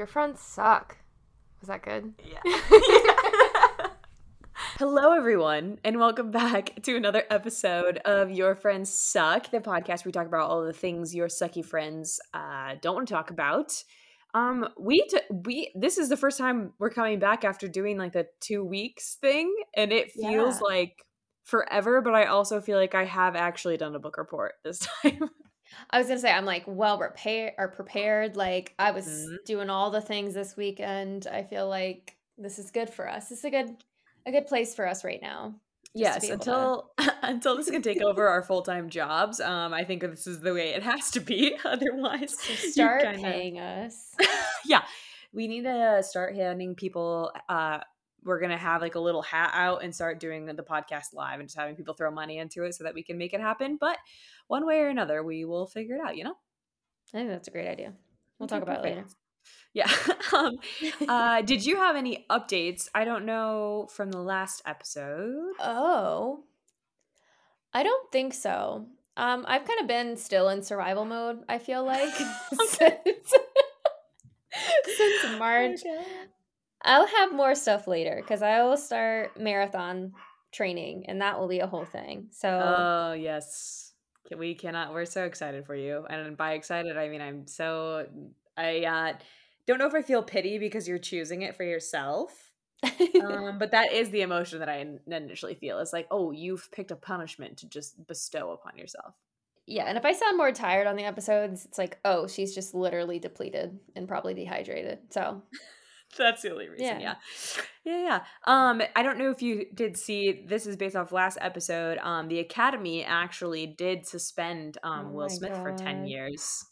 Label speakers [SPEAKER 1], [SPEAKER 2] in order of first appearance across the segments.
[SPEAKER 1] Your friends suck. Was that good?
[SPEAKER 2] Yeah. Hello, everyone, and welcome back to another episode of Your Friends Suck, the podcast where we talk about all the things your sucky friends uh, don't want to talk about. Um, we t- we this is the first time we're coming back after doing like the two weeks thing, and it feels
[SPEAKER 1] Yeah.
[SPEAKER 2] like forever. But I also feel like I have actually done a book report this time.
[SPEAKER 1] I was gonna say I'm like well prepared or prepared. Like I was
[SPEAKER 2] Mhm.
[SPEAKER 1] doing all the things this weekend. I feel like this is good for us. This is a good a good place for us right now.
[SPEAKER 2] yes,
[SPEAKER 1] able to-
[SPEAKER 2] until until this can take over our full time jobs. Um, I think this is the way it has to be. Otherwise,
[SPEAKER 1] So start
[SPEAKER 2] kinda-
[SPEAKER 1] paying us.
[SPEAKER 2] yeah we need to start handing people uh we're gonna have like a little hat out and start doing the podcast live and just having people throw money into it so that we can make it happen but one way or another we will figure it out you know
[SPEAKER 1] I think that's a great idea. We'll
[SPEAKER 2] Okay,
[SPEAKER 1] talk about it later.
[SPEAKER 2] yeah um uh did you have any updates i don't know from the last episode
[SPEAKER 1] Oh, I don't think so. Um, I've kind of been still in survival mode. I feel like since, since March. I'll have more stuff later because I will start marathon training, and that will be a whole thing. So
[SPEAKER 2] oh yes we cannot we're so excited for you and by excited i mean i'm so i uh don't know if i feel pity because you're choosing it for yourself um, but that is the emotion that I initially feel. It's like, oh, you've picked a punishment to just bestow upon yourself.
[SPEAKER 1] yeah, and if I sound more tired on the episodes, it's like, oh, she's just literally depleted and probably dehydrated. So
[SPEAKER 2] That's the only reason.
[SPEAKER 1] Yeah.
[SPEAKER 2] Yeah. yeah, yeah. Um, I don't know if you did see. This is based off last episode. Um, the Academy actually did suspend um
[SPEAKER 1] Oh
[SPEAKER 2] Will Smith for ten years.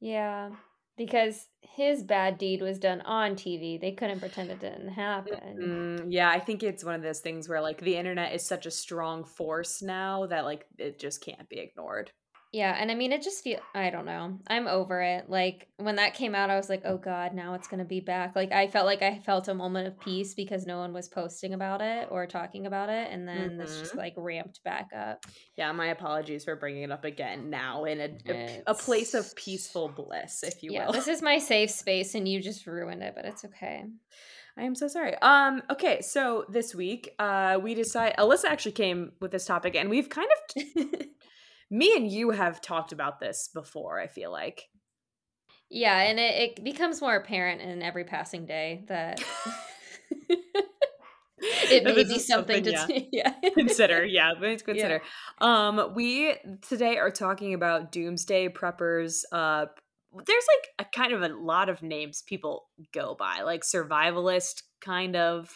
[SPEAKER 1] yeah, because his bad deed was done on TV. They couldn't pretend it didn't happen.
[SPEAKER 2] Mm, yeah, I think it's one of those things where like the internet is such a strong force now that like it just can't be ignored.
[SPEAKER 1] Yeah, and I mean, it just feel I don't know. I'm over it. Like when that came out, I was like, oh god, now it's gonna be back. Like I felt like I felt a moment of peace because no one was posting about it or talking about it, and then this just
[SPEAKER 2] Mhm.
[SPEAKER 1] like ramped back up.
[SPEAKER 2] Yeah, my apologies for bringing it up again now in a a, a place of peaceful bliss, if you
[SPEAKER 1] yeah,
[SPEAKER 2] will.
[SPEAKER 1] this is my safe space, and you just ruined it, but it's okay.
[SPEAKER 2] I am so sorry. Um, okay, so this week, uh, we decide Alyssa actually came with this topic, and we've kind of me and you have talked about this before. I feel like
[SPEAKER 1] yeah, and it, it becomes more apparent in every passing day that it may be
[SPEAKER 2] is
[SPEAKER 1] something, to
[SPEAKER 2] yeah,
[SPEAKER 1] t- yeah
[SPEAKER 2] consider. Yeah, let's consider. Um, we today are talking about doomsday preppers. Uh, there's like a kind of a lot of names people go by, like survivalist kind of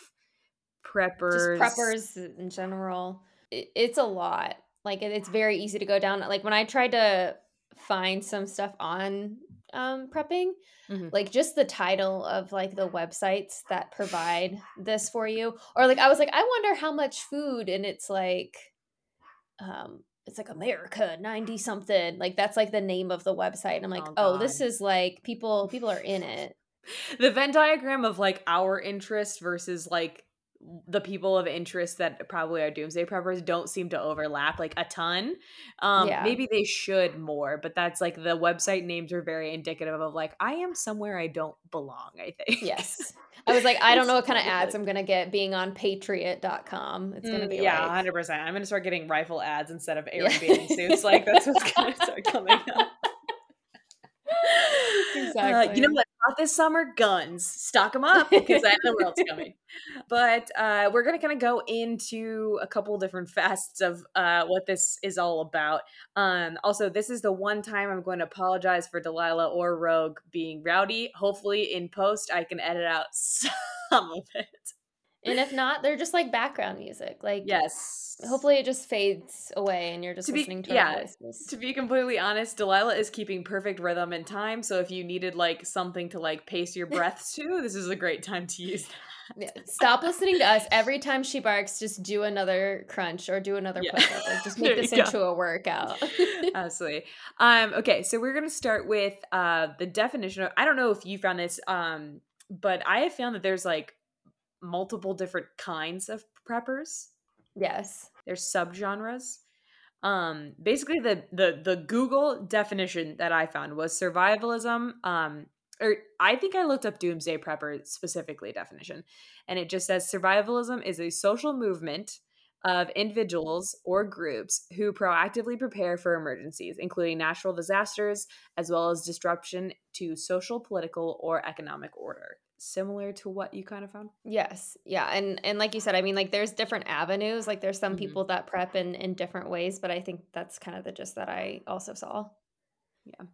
[SPEAKER 2] preppers.
[SPEAKER 1] just preppers in general it, it's a lot like it's very easy to go down like when i tried to find some stuff on um prepping
[SPEAKER 2] Mhm.
[SPEAKER 1] like just the title of like the websites that provide this for you or like i was like i wonder how much food and it's like um it's like america 90 something like that's like the name of the website and i'm like
[SPEAKER 2] Oh,
[SPEAKER 1] oh, this is like people people are in it
[SPEAKER 2] the Venn diagram of like our interest versus like the people of interest that probably are doomsday preppers don't seem to overlap like a ton. Um
[SPEAKER 1] Yeah.
[SPEAKER 2] maybe they should more, but that's like the website names are very indicative of like I am somewhere I don't belong, I think.
[SPEAKER 1] Yes. I was like, I don't know what kind of ads I'm gonna get being on patriot.com. It's gonna
[SPEAKER 2] Mm,
[SPEAKER 1] be
[SPEAKER 2] yeah,
[SPEAKER 1] like
[SPEAKER 2] 100%. I'm going to start getting rifle ads instead of
[SPEAKER 1] Yeah.
[SPEAKER 2] Airbnb suits. Like that's what's going to start coming up. Uh, you know what? Not this summer, guns. Stock them up because end of the coming. But uh, we're going to kind of go into a couple different facets of uh, what this is all about. Um, also, this is the one time I'm going to apologize for Delilah or Rogue being rowdy. Hopefully, in post, I can edit out some of it.
[SPEAKER 1] And if not, they're just like background music. Like
[SPEAKER 2] Yes.
[SPEAKER 1] hopefully it just fades away and you're just
[SPEAKER 2] To be-
[SPEAKER 1] listening to
[SPEAKER 2] yeah,
[SPEAKER 1] voices.
[SPEAKER 2] To be completely honest, Delilah is keeping perfect rhythm and time. So if you needed like something to like pace your breaths to, this is a great time to use that.
[SPEAKER 1] Yeah, Stop listening to us. Every time she barks, just do another crunch or do another
[SPEAKER 2] Yeah.
[SPEAKER 1] push up. Like just make this
[SPEAKER 2] go.
[SPEAKER 1] into a workout.
[SPEAKER 2] Absolutely. Um, okay, so we're gonna start with uh the definition of I don't know if you found this, um, but I have found that there's like multiple different kinds of preppers.
[SPEAKER 1] yes.
[SPEAKER 2] There's subgenres. Um, basically the the the Google definition that I found was survivalism, um, or I think I looked up doomsday prepper specifically definition, and it just says survivalism is a social movement of individuals or groups who proactively prepare for emergencies, including natural disasters, as well as disruption to social, political, or economic order. Similar to what you kind of found?
[SPEAKER 1] Yes. Yeah. And and like you said, I mean, like there's different avenues. Like there's some
[SPEAKER 2] Mhm.
[SPEAKER 1] people that prep in in different ways, but I think that's kind of the gist that I also saw.
[SPEAKER 2] Yeah.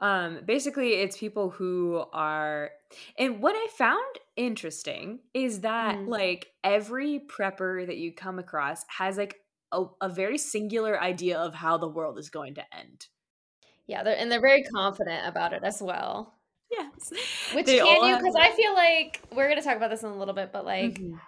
[SPEAKER 2] Um, basically, it's people who are, and what I found interesting is that
[SPEAKER 1] Mm.
[SPEAKER 2] like every prepper that you come across has like a, a very singular idea of how the world is going to end.
[SPEAKER 1] Yeah, they're and they're very confident about it as well.
[SPEAKER 2] Yes.
[SPEAKER 1] Which
[SPEAKER 2] They
[SPEAKER 1] can you because I feel like we're gonna talk about this in a little bit, but like
[SPEAKER 2] Mhm.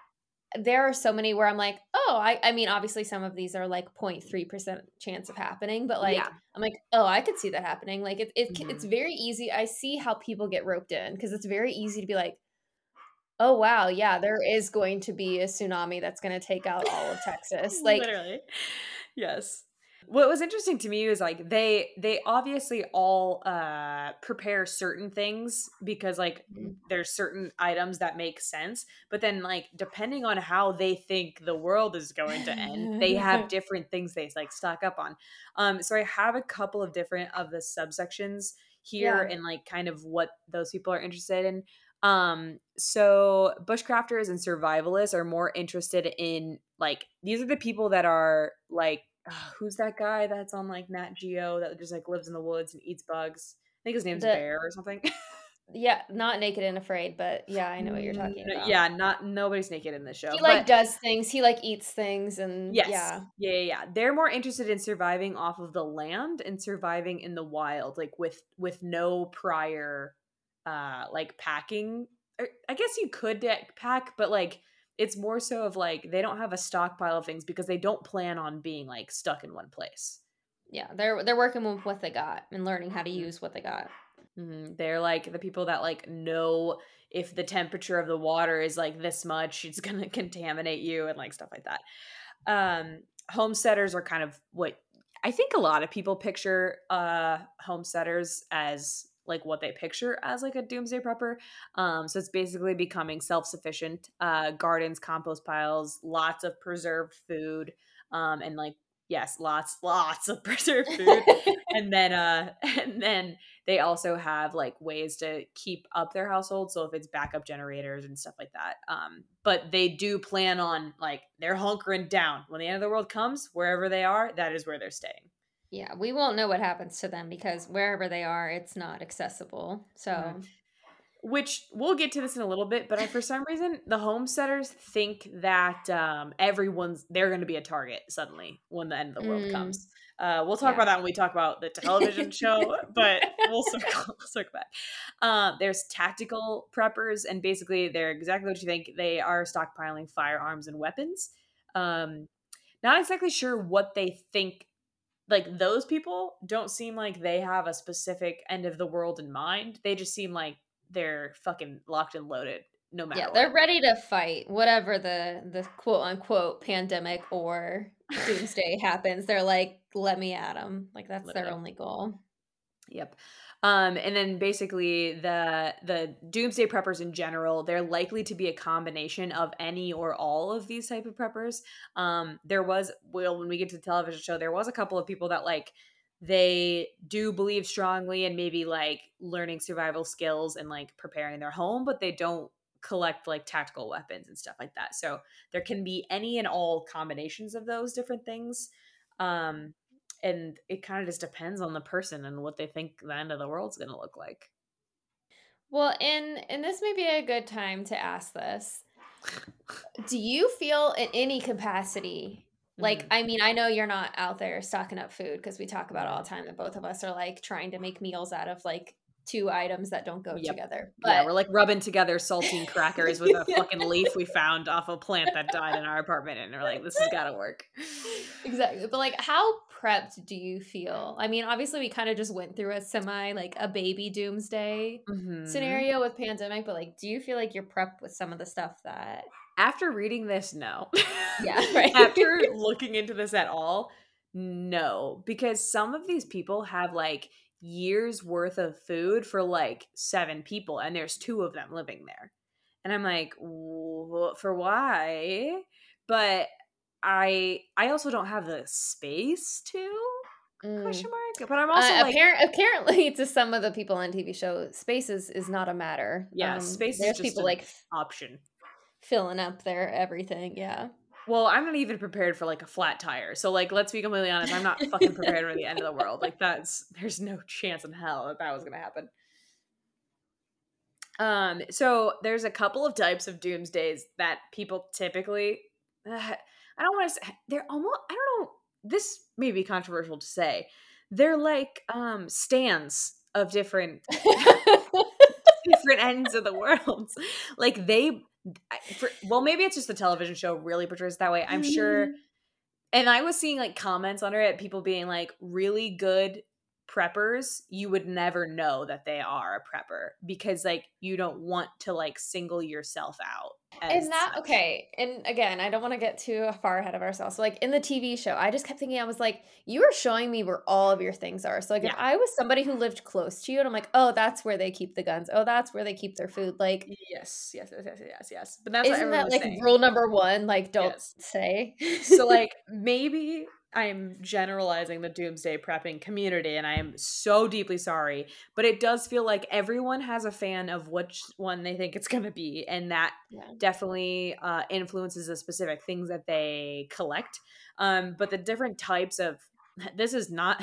[SPEAKER 1] there are so many where I'm like, oh, I I mean, obviously some of these are like 0.3% chance of happening, but like
[SPEAKER 2] Yeah.
[SPEAKER 1] I'm like, oh, I could see that happening. Like it, it it's
[SPEAKER 2] Mhm.
[SPEAKER 1] very easy. I see how people get roped in because it's very easy to be like, oh wow, yeah, there is going to be a tsunami that's gonna take out all of Texas. Like
[SPEAKER 2] Literally. Yes. What was interesting to me was like they they obviously all uh prepare certain things because like
[SPEAKER 1] Mhm.
[SPEAKER 2] there's certain items that make sense, but then like depending on how they think the world is going to end, they have different things they like stock up on. Um so I have a couple of different of the subsections here
[SPEAKER 1] Yeah.
[SPEAKER 2] and like kind of what those people are interested in. Um, so bushcrafters and survivalists are more interested in like these are the people that are like uh, who's that guy that's on like Nat Geo that just like lives in the woods and eats bugs? I think his name's
[SPEAKER 1] The
[SPEAKER 2] Bear or something.
[SPEAKER 1] yeah, not naked and afraid, but yeah, I know what you're
[SPEAKER 2] Mm,
[SPEAKER 1] talking about.
[SPEAKER 2] yeah, not nobody's naked in this show.
[SPEAKER 1] He like
[SPEAKER 2] but
[SPEAKER 1] does things, he like eats things and
[SPEAKER 2] yes,
[SPEAKER 1] yeah.
[SPEAKER 2] yeah, yeah, yeah. They're more interested in surviving off of the land and surviving in the wild, like with with no prior uh like packing. I guess you could pack, but like it's more so of like they don't have a stockpile of things because they don't plan on being like stuck in one place.
[SPEAKER 1] Yeah, they're they're working with what they got and learning how to
[SPEAKER 2] Mhm.
[SPEAKER 1] use what they got.
[SPEAKER 2] Mhm. They're like the people that like know if the temperature of the water is like this much, it's gonna contaminate you and like stuff like that. Um, homesteaders are kind of what I think a lot of people picture uh homesteaders as like what they picture as like a doomsday prepper. Um, so it's basically becoming self-sufficient, uh, gardens, compost piles, lots of preserved food, um, and like yes, lots, lots of preserved food. and then uh and then they also have like ways to keep up their household so if it's backup generators and stuff like that um but they do plan on like they're hunkering down when the end of the world comes wherever they are that is where they're staying
[SPEAKER 1] yeah, we won't know what happens to them because wherever they are, it's not accessible. So
[SPEAKER 2] Mhm. which we'll get to this in a little bit but I, for some reason the homesteaders think that um everyone's they're going to be a target suddenly when the end of the world
[SPEAKER 1] Mm.
[SPEAKER 2] comes uh we'll talk
[SPEAKER 1] Yeah.
[SPEAKER 2] about that when we talk about the television show but we'll circle, circle back um there's tactical preppers and basically they're exactly what you think they are stockpiling firearms and weapons um not exactly sure what they think like those people don't seem like they have a specific end of the world in mind. They just seem like they're fucking locked and loaded no matter
[SPEAKER 1] yeah,
[SPEAKER 2] what.
[SPEAKER 1] they're ready to fight whatever the the quote unquote pandemic or doomsday happens. They're like, let me at them. Like that's their only goal.
[SPEAKER 2] Yep. Um, and then basically the the doomsday preppers in general, they're likely to be a combination of any or all of these type of preppers. Um, there was well, when we get to the television show, there was a couple of people that like they do believe strongly in maybe like learning survival skills and like preparing their home, but they don't collect like tactical weapons and stuff like that. So there can be any and all combinations of those different things. Um, and it kind of just depends on the person and what they think the end of the world's going to look like.
[SPEAKER 1] Well, and and this may be a good time to ask this. Do you feel in any capacity like
[SPEAKER 2] Mhm.
[SPEAKER 1] I mean, I know you're not out there stocking up food because we talk about all the time that both of us are like trying to make meals out of like two items that don't go
[SPEAKER 2] Yep.
[SPEAKER 1] together.
[SPEAKER 2] yeah, we're like rubbing together saltine crackers with a fucking leaf we found off a plant that died in our apartment, and we're like, this has got to work.
[SPEAKER 1] exactly. But like how prepped do you feel? I mean, obviously we kind of just went through a semi like a baby doomsday
[SPEAKER 2] Mhm.
[SPEAKER 1] scenario with pandemic, but like do you feel like you're prepped with some of the stuff that
[SPEAKER 2] After reading this, no.
[SPEAKER 1] Yeah, right.
[SPEAKER 2] After looking into this at all, no, because some of these people have like years worth of food for like seven people and there's two of them living there and i'm like for why but i i also don't have the space to mm. question mark but i'm also uh,
[SPEAKER 1] like, apparent, apparently to some of the people on tv show spaces is not a matter
[SPEAKER 2] yeah um, space there's people like option
[SPEAKER 1] filling up their everything yeah
[SPEAKER 2] well, I'm not even prepared for like a flat tire. So like let's be completely honest, I'm not fucking prepared for the end of the world. Like that's there's no chance in hell that that was going to happen. Um so there's a couple of types of doomsdays that people typically uh, I don't want to say they're almost I don't know this may be controversial to say. They're like um stands of different different ends of the world. Like they for, well, maybe it's just the television show really portrays that way. I'm sure. Mm-hmm. And I was seeing like comments under it, people being like, really good preppers, you would never know that they are a prepper because like you don't want to like single yourself out.
[SPEAKER 1] And that okay? And again, I don't want to get too far ahead of ourselves. So, like in the TV show, I just kept thinking, I was like, you are showing me where all of your things are. So like, yeah. if I was somebody who lived close to you, and I'm like, oh, that's where they keep the guns. Oh, that's where they keep their food. Like,
[SPEAKER 2] yes, yes, yes, yes, yes, yes. But that's
[SPEAKER 1] isn't that like saying. rule number one? Like, don't yes. say.
[SPEAKER 2] so like maybe I'm generalizing the doomsday prepping community and I am so deeply sorry, but it does feel like everyone has a fan of which one they think it's going to be and that yeah. definitely uh, influences the specific things that they collect. Um, but the different types of this is not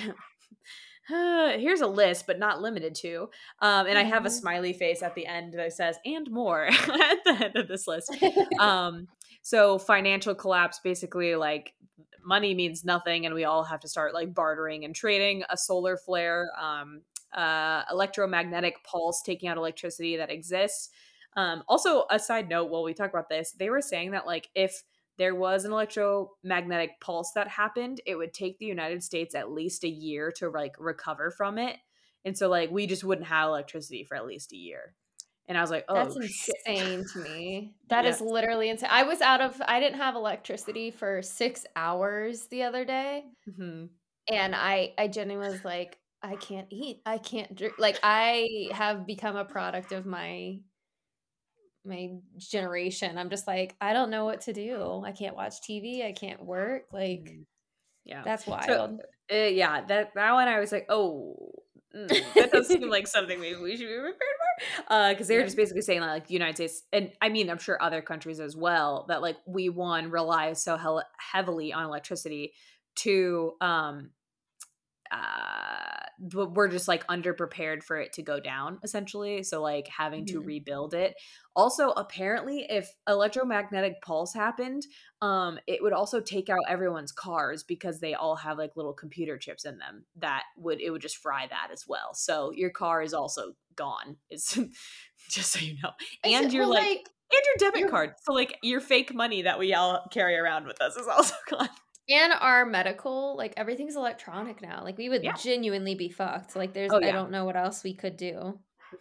[SPEAKER 2] uh, here's a list, but not limited to. Um, and. I have a mm-hmm. smiley face at the end that says, and more at the end of this list. um, so financial collapse, basically like money means nothing and we all have to start like bartering and trading a solar flare um, uh, electromagnetic pulse taking out electricity that exists. Um, also a side note while we talk about this they were saying that like if there was an electromagnetic pulse that happened it would take the united states at least a year to like recover from it. And so like we just wouldn't have electricity for at least a year and I was like, oh,
[SPEAKER 1] that's insane to me. That yeah. is literally insane. I was out of, I didn't have electricity for six hours the other day. Mm-hmm. And I, I genuinely was like, I can't eat. I can't drink. Like, I have become a product of my, my generation. I'm just like, I don't know what to do. I can't watch TV. I can't work. Like, mm-hmm. yeah, that's wild. So,
[SPEAKER 2] uh, yeah, that, that one I was like, oh, mm, that does seem like something maybe we should be prepared because uh, they were yeah. just basically saying like the United States, and I mean I'm sure other countries as well that like we one rely so he- heavily on electricity to um uh we're just like underprepared for it to go down essentially so like having to mm-hmm. rebuild it. Also apparently if electromagnetic pulse happened um it would also take out everyone's cars because they all have like little computer chips in them that would it would just fry that as well. So your car is also gone is just so you know. And you're well, like, like and your debit card so like your fake money that we all carry around with us is also gone
[SPEAKER 1] and our medical like everything's electronic now like we would yeah. genuinely be fucked like there's oh, yeah. i don't know what else we could do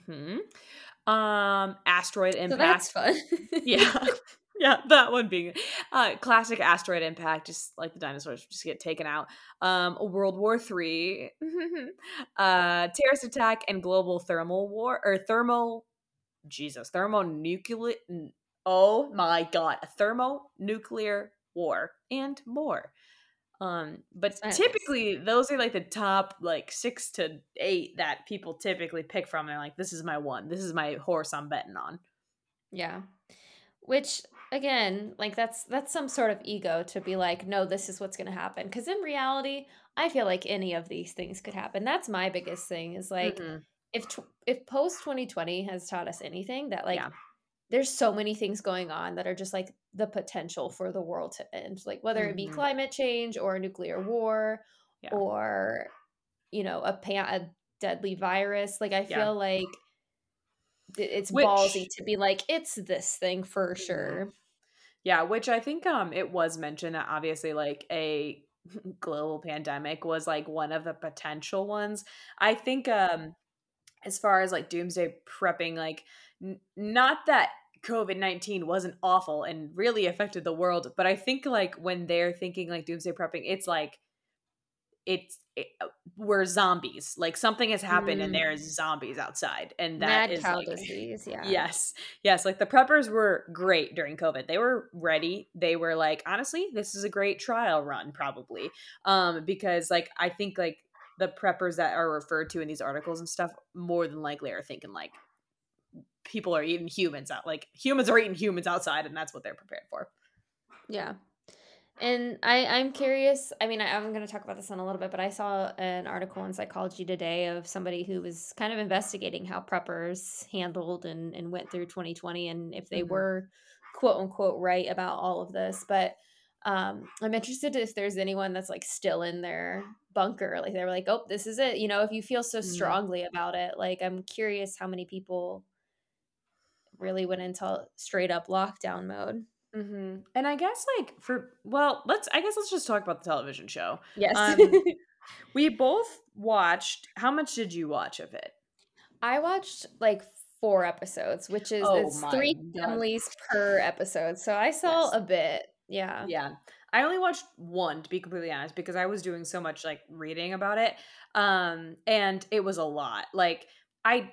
[SPEAKER 2] mm-hmm. um asteroid impact
[SPEAKER 1] so that's fun
[SPEAKER 2] yeah yeah that one being uh classic asteroid impact just like the dinosaurs just get taken out um world war three uh terrorist attack and global thermal war or thermal jesus thermonuclear oh my god a thermonuclear war and more. Um, but typically those are like the top like six to eight that people typically pick from. And like, this is my one. This is my horse I'm betting on.
[SPEAKER 1] Yeah. Which again, like that's that's some sort of ego to be like, no, this is what's gonna happen. Because in reality, I feel like any of these things could happen. That's my biggest thing. Is like, mm-hmm. if if post 2020 has taught us anything, that like yeah there's so many things going on that are just like the potential for the world to end like whether it be mm-hmm. climate change or a nuclear war yeah. or you know a, pan- a deadly virus like i feel yeah. like it's which, ballsy to be like it's this thing for sure
[SPEAKER 2] yeah which i think um it was mentioned that obviously like a global pandemic was like one of the potential ones i think um as far as like doomsday prepping like n- not that COVID 19 wasn't awful and really affected the world. But I think like when they're thinking like doomsday prepping, it's like, it's it, uh, were zombies. Like something has happened
[SPEAKER 1] Mm.
[SPEAKER 2] and there's zombies outside. And that
[SPEAKER 1] Mad
[SPEAKER 2] is
[SPEAKER 1] cow
[SPEAKER 2] like
[SPEAKER 1] disease, yeah.
[SPEAKER 2] Yes. Yes, like the preppers were great during COVID. They were ready. They were like, honestly, this is a great trial run probably. Um because like I think like the preppers that are referred to in these articles and stuff more than likely are thinking like people are eating humans out like humans are eating humans outside and that's what they're prepared for.
[SPEAKER 1] Yeah. And I, I'm curious. I mean, I, I'm going to talk about this in a little bit, but I saw an article in Psychology Today of somebody who was kind of investigating how preppers handled and, and went through 2020 and if they
[SPEAKER 2] Mhm.
[SPEAKER 1] were quote unquote right about all of this. But um, I'm interested if there's anyone that's like still in their bunker. Like they were like, oh, this is it. You know, if you feel so
[SPEAKER 2] Mhm.
[SPEAKER 1] strongly about it, like I'm curious how many people really went into straight up lockdown mode.
[SPEAKER 2] Mm-hmm. And I guess like for well, let's I guess let's just talk about the television show.
[SPEAKER 1] Yes.
[SPEAKER 2] Um, We both watched. How much did you watch of it?
[SPEAKER 1] I watched like four episodes, which is
[SPEAKER 2] Oh
[SPEAKER 1] it's three
[SPEAKER 2] God.
[SPEAKER 1] families per episode. So I saw
[SPEAKER 2] Yes.
[SPEAKER 1] a bit. Yeah.
[SPEAKER 2] Yeah. I only watched one to be completely honest because I was doing so much like reading about it. Um and it was a lot. Like I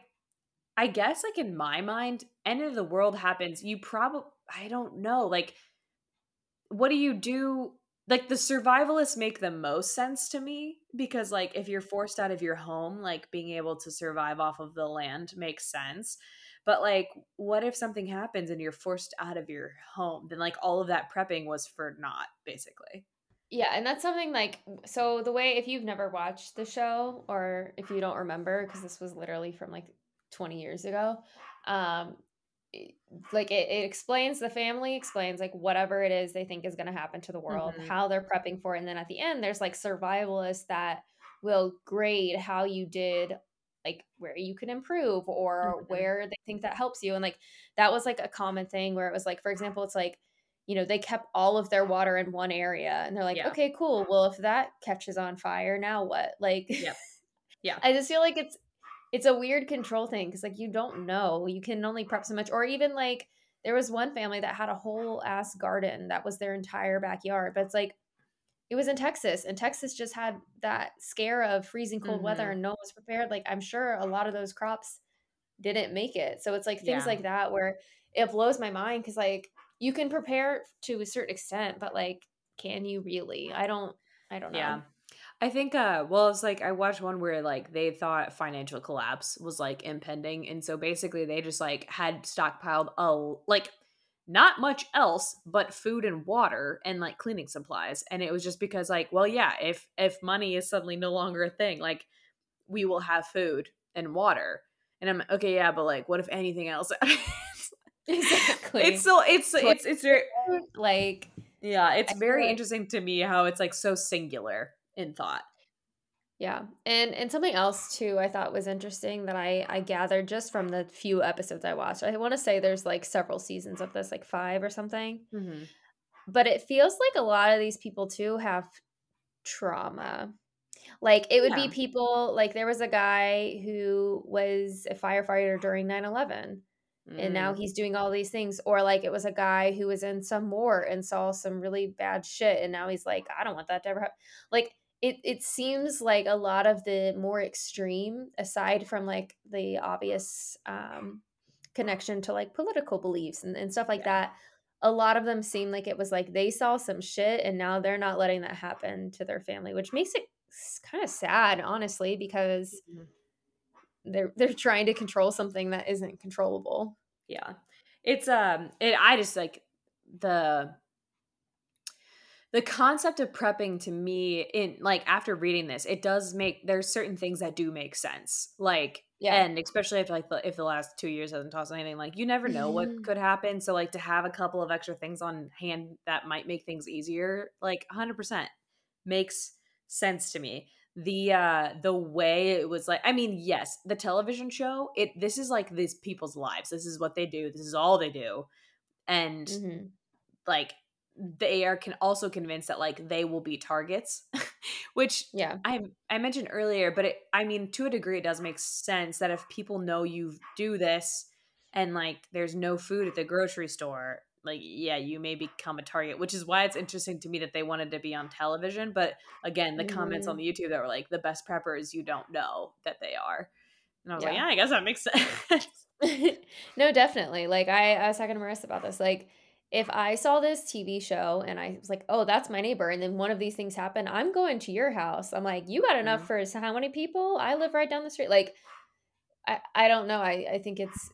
[SPEAKER 2] I guess like in my mind end of the world happens you probably I don't know like what do you do like the survivalists make the most sense to me because like if you're forced out of your home like being able to survive off of the land makes sense but like what if something happens and you're forced out of your home then like all of that prepping was for naught basically.
[SPEAKER 1] Yeah, and that's something like so the way if you've never watched the show or if you don't remember because this was literally from like 20 years ago, um it- like it, it explains the family explains like whatever it is they think is going to happen to the world
[SPEAKER 2] Mhm.
[SPEAKER 1] how they're prepping for it and then at the end there's like survivalists that will grade how you did like where you can improve or
[SPEAKER 2] Mhm.
[SPEAKER 1] where they think that helps you and like that was like a common thing where it was like for example it's like you know they kept all of their water in one area and they're like
[SPEAKER 2] Yeah.
[SPEAKER 1] okay cool well if that catches on fire now what like
[SPEAKER 2] Yep. Yeah.
[SPEAKER 1] i just feel like it's it's a weird control thing because like you don't know you can only prep so much or even like there was one family that had a whole ass garden that was their entire backyard but it's like it was in texas and texas just had that scare of freezing cold weather
[SPEAKER 2] Mhm.
[SPEAKER 1] and no one was prepared like i'm sure a lot of those crops didn't make it so it's like things
[SPEAKER 2] Yeah.
[SPEAKER 1] like that where it blows my mind because like you can prepare to a certain extent but like can you really i don't i don't know
[SPEAKER 2] Yeah. I think uh well it's like I watched one where like they thought financial collapse was like impending and so basically they just like had stockpiled a like not much else but food and water and like cleaning supplies and it was just because like well yeah if if money is suddenly no longer a thing like we will have food and water and I'm okay yeah but like what if anything else
[SPEAKER 1] exactly.
[SPEAKER 2] It's so it's it's it's very
[SPEAKER 1] like
[SPEAKER 2] yeah it's very interesting to me how it's like so singular in thought
[SPEAKER 1] Yeah. And and something else too I thought was interesting that I I gathered just from the few episodes I watched. I want to say there's like several seasons of this, like 5 or something.
[SPEAKER 2] mm-hmm.
[SPEAKER 1] But it feels like a lot of these people too have trauma. Like it would
[SPEAKER 2] Yeah.
[SPEAKER 1] be people like there was a guy who was a firefighter during 9/11 and now
[SPEAKER 2] Mm.
[SPEAKER 1] he's doing all these things or like it was a guy who was in some war and saw some really bad shit and now he's like I don't want that to ever happen. Like it it seems like a lot of the more extreme aside from like the obvious um connection to like political beliefs and, and stuff like
[SPEAKER 2] Yeah.
[SPEAKER 1] that a lot of them seem like it was like they saw some shit and now they're not letting that happen to their family which makes it kind of sad honestly because
[SPEAKER 2] Mhm.
[SPEAKER 1] they're they're trying to control something that isn't controllable
[SPEAKER 2] Yeah. It's um it I just like the the concept of prepping to me in like after reading this, it does make there's certain things that do make sense. Like
[SPEAKER 1] Yeah.
[SPEAKER 2] and especially if like the, if the last 2 years hasn't taught us anything like you never know what could happen, so like to have a couple of extra things on hand that might make things easier, like 100% makes sense to me. The uh the way it was like I mean, yes, the television show, it this is like these people's lives. This is what they do. This is all they do. And
[SPEAKER 1] Mhm.
[SPEAKER 2] like they are can also convinced that like they will be targets which
[SPEAKER 1] yeah
[SPEAKER 2] i i mentioned earlier but it i mean to a degree it does make sense that if people know you do this and like there's no food at the grocery store like yeah you may become a target which is why it's interesting to me that they wanted to be on television but again the mm-hmm. comments on mm-hmm. the youtube that were like the best preppers you don't know that they are and i was yeah. like yeah i guess that makes sense
[SPEAKER 1] no definitely like I, I was talking to marissa about this like if I saw this TV show and I was like, oh, that's my neighbor, and then one of these things happened, I'm going to your house. I'm like, you got enough mm-hmm. for how many people? I live right down the street. Like, I, I don't know. I, I think it's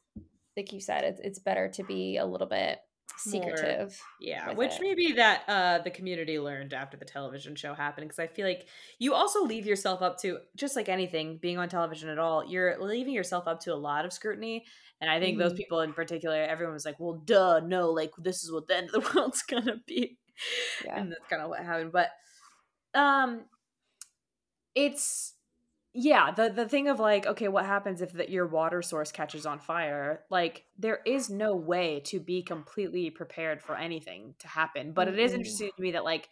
[SPEAKER 1] like you said, it's it's better to be a little bit secretive. More,
[SPEAKER 2] yeah, which it. maybe that uh the community learned after the television show happened because I feel like you also leave yourself up to just like anything being on television at all, you're leaving yourself up to a lot of scrutiny. And I think mm-hmm. those people in particular, everyone was like, "Well, duh, no, like this is what the end of the world's gonna be," yeah. and that's kind of what happened. But um, it's yeah the the thing of like okay what happens if the, your water source catches on fire? Like there is no way to be completely prepared for anything to happen but it is interesting to me that like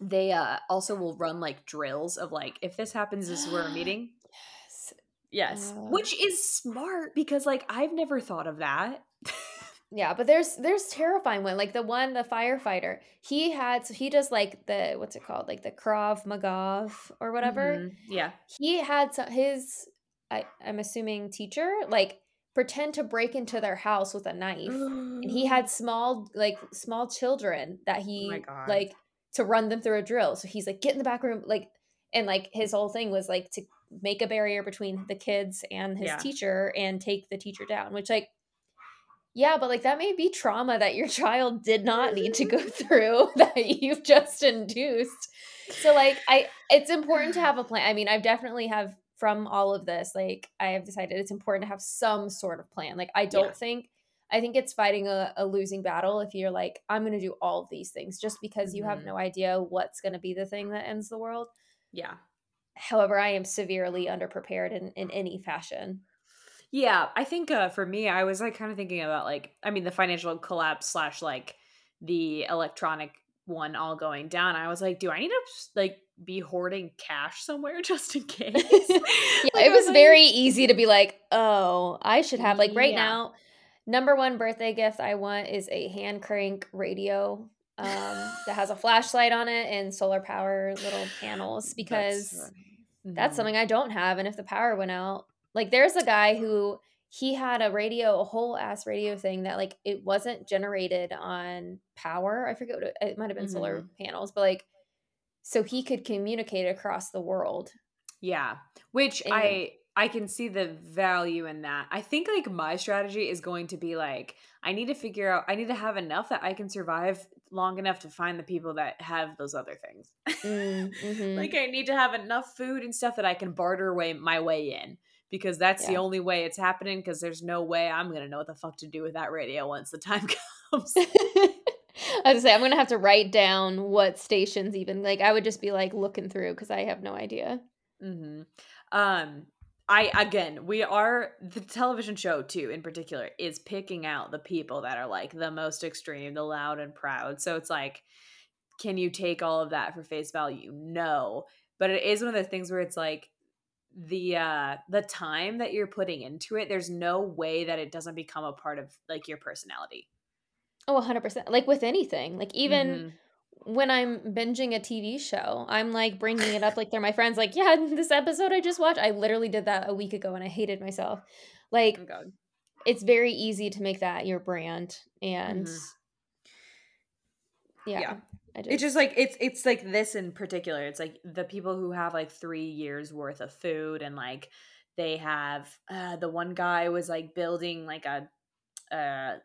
[SPEAKER 2] they uh also will run like drills of like if this happens this is where we're meeting. Yes. Yes uh, which is smart because like i've never thought of that
[SPEAKER 1] yeah, but there's there's terrifying one like the one the firefighter. He had so he does like the what's it called like the Krav Maga or whatever.
[SPEAKER 2] Mm-hmm. Yeah,
[SPEAKER 1] he had some, his I I'm assuming teacher like pretend to break into their house with a knife, and he had small like small children that oh he oh like to run them through a drill. So he's like get in the back room like and like his whole thing was like to make a barrier between the kids and his yeah. teacher and take the teacher down, which like yeah, but like that may be trauma that your child did not need to go through that you've just induced. So like I it's important to have a plan. I mean, I've definitely have from all of this, like I have decided it's important to have some sort of plan. Like I don't yeah. think I think it's fighting a, a, losing battle if you're like, I'm gonna do all of these things just because mm-hmm. you have mm-hmm. no idea what's gonna be the thing that ends the world.
[SPEAKER 2] Yeah.
[SPEAKER 1] However, I am severely underprepared in, in any fashion.
[SPEAKER 2] Yeah, I think uh, for me, I was like kind of thinking about like, I mean, the financial collapse slash like the electronic one all going down. I was like, do I need to like be hoarding cash somewhere just in case? yeah,
[SPEAKER 1] like, it was, was very like, easy to be like, oh, I should have like right yeah. now. Number one birthday gift I want is a hand crank radio um, that has a flashlight on it and solar power little panels because that's, mm-hmm. that's something I don't have. And if the power went out, like there's a guy who he had a radio, a whole ass radio thing that like it wasn't generated on power. I forget what it, it might have been mm-hmm. solar panels, but like so he could communicate across the world.
[SPEAKER 2] Yeah. Which and, I I can see the value in that. I think like my strategy is going to be like I need to figure out I need to have enough that I can survive long enough to find the people that have those other things. Mm, mm-hmm. like I need to have enough food and stuff that I can barter way my way in because that's yeah. the only way it's happening because there's no way I'm going to know what the fuck to do with that radio once the time comes.
[SPEAKER 1] I would say I'm gonna have to write down what stations even like I would just be like looking through because I have no idea.
[SPEAKER 2] Mm-hmm. Um, I again, we are the television show too, in particular, is picking out the people that are like the most extreme, the loud and proud. So it's like, can you take all of that for face value? No, but it is one of those things where it's like the uh the time that you're putting into it there's no way that it doesn't become a part of like your personality
[SPEAKER 1] oh 100% like with anything like even mm-hmm. when i'm binging a tv show i'm like bringing it up like they're my friends like yeah this episode i just watched i literally did that a week ago and i hated myself like oh it's very easy to make that your brand and mm-hmm. yeah. yeah.
[SPEAKER 2] Just, it's just like it's it's like this in particular. It's like the people who have like three years worth of food and like they have uh, the one guy was like building like a uh,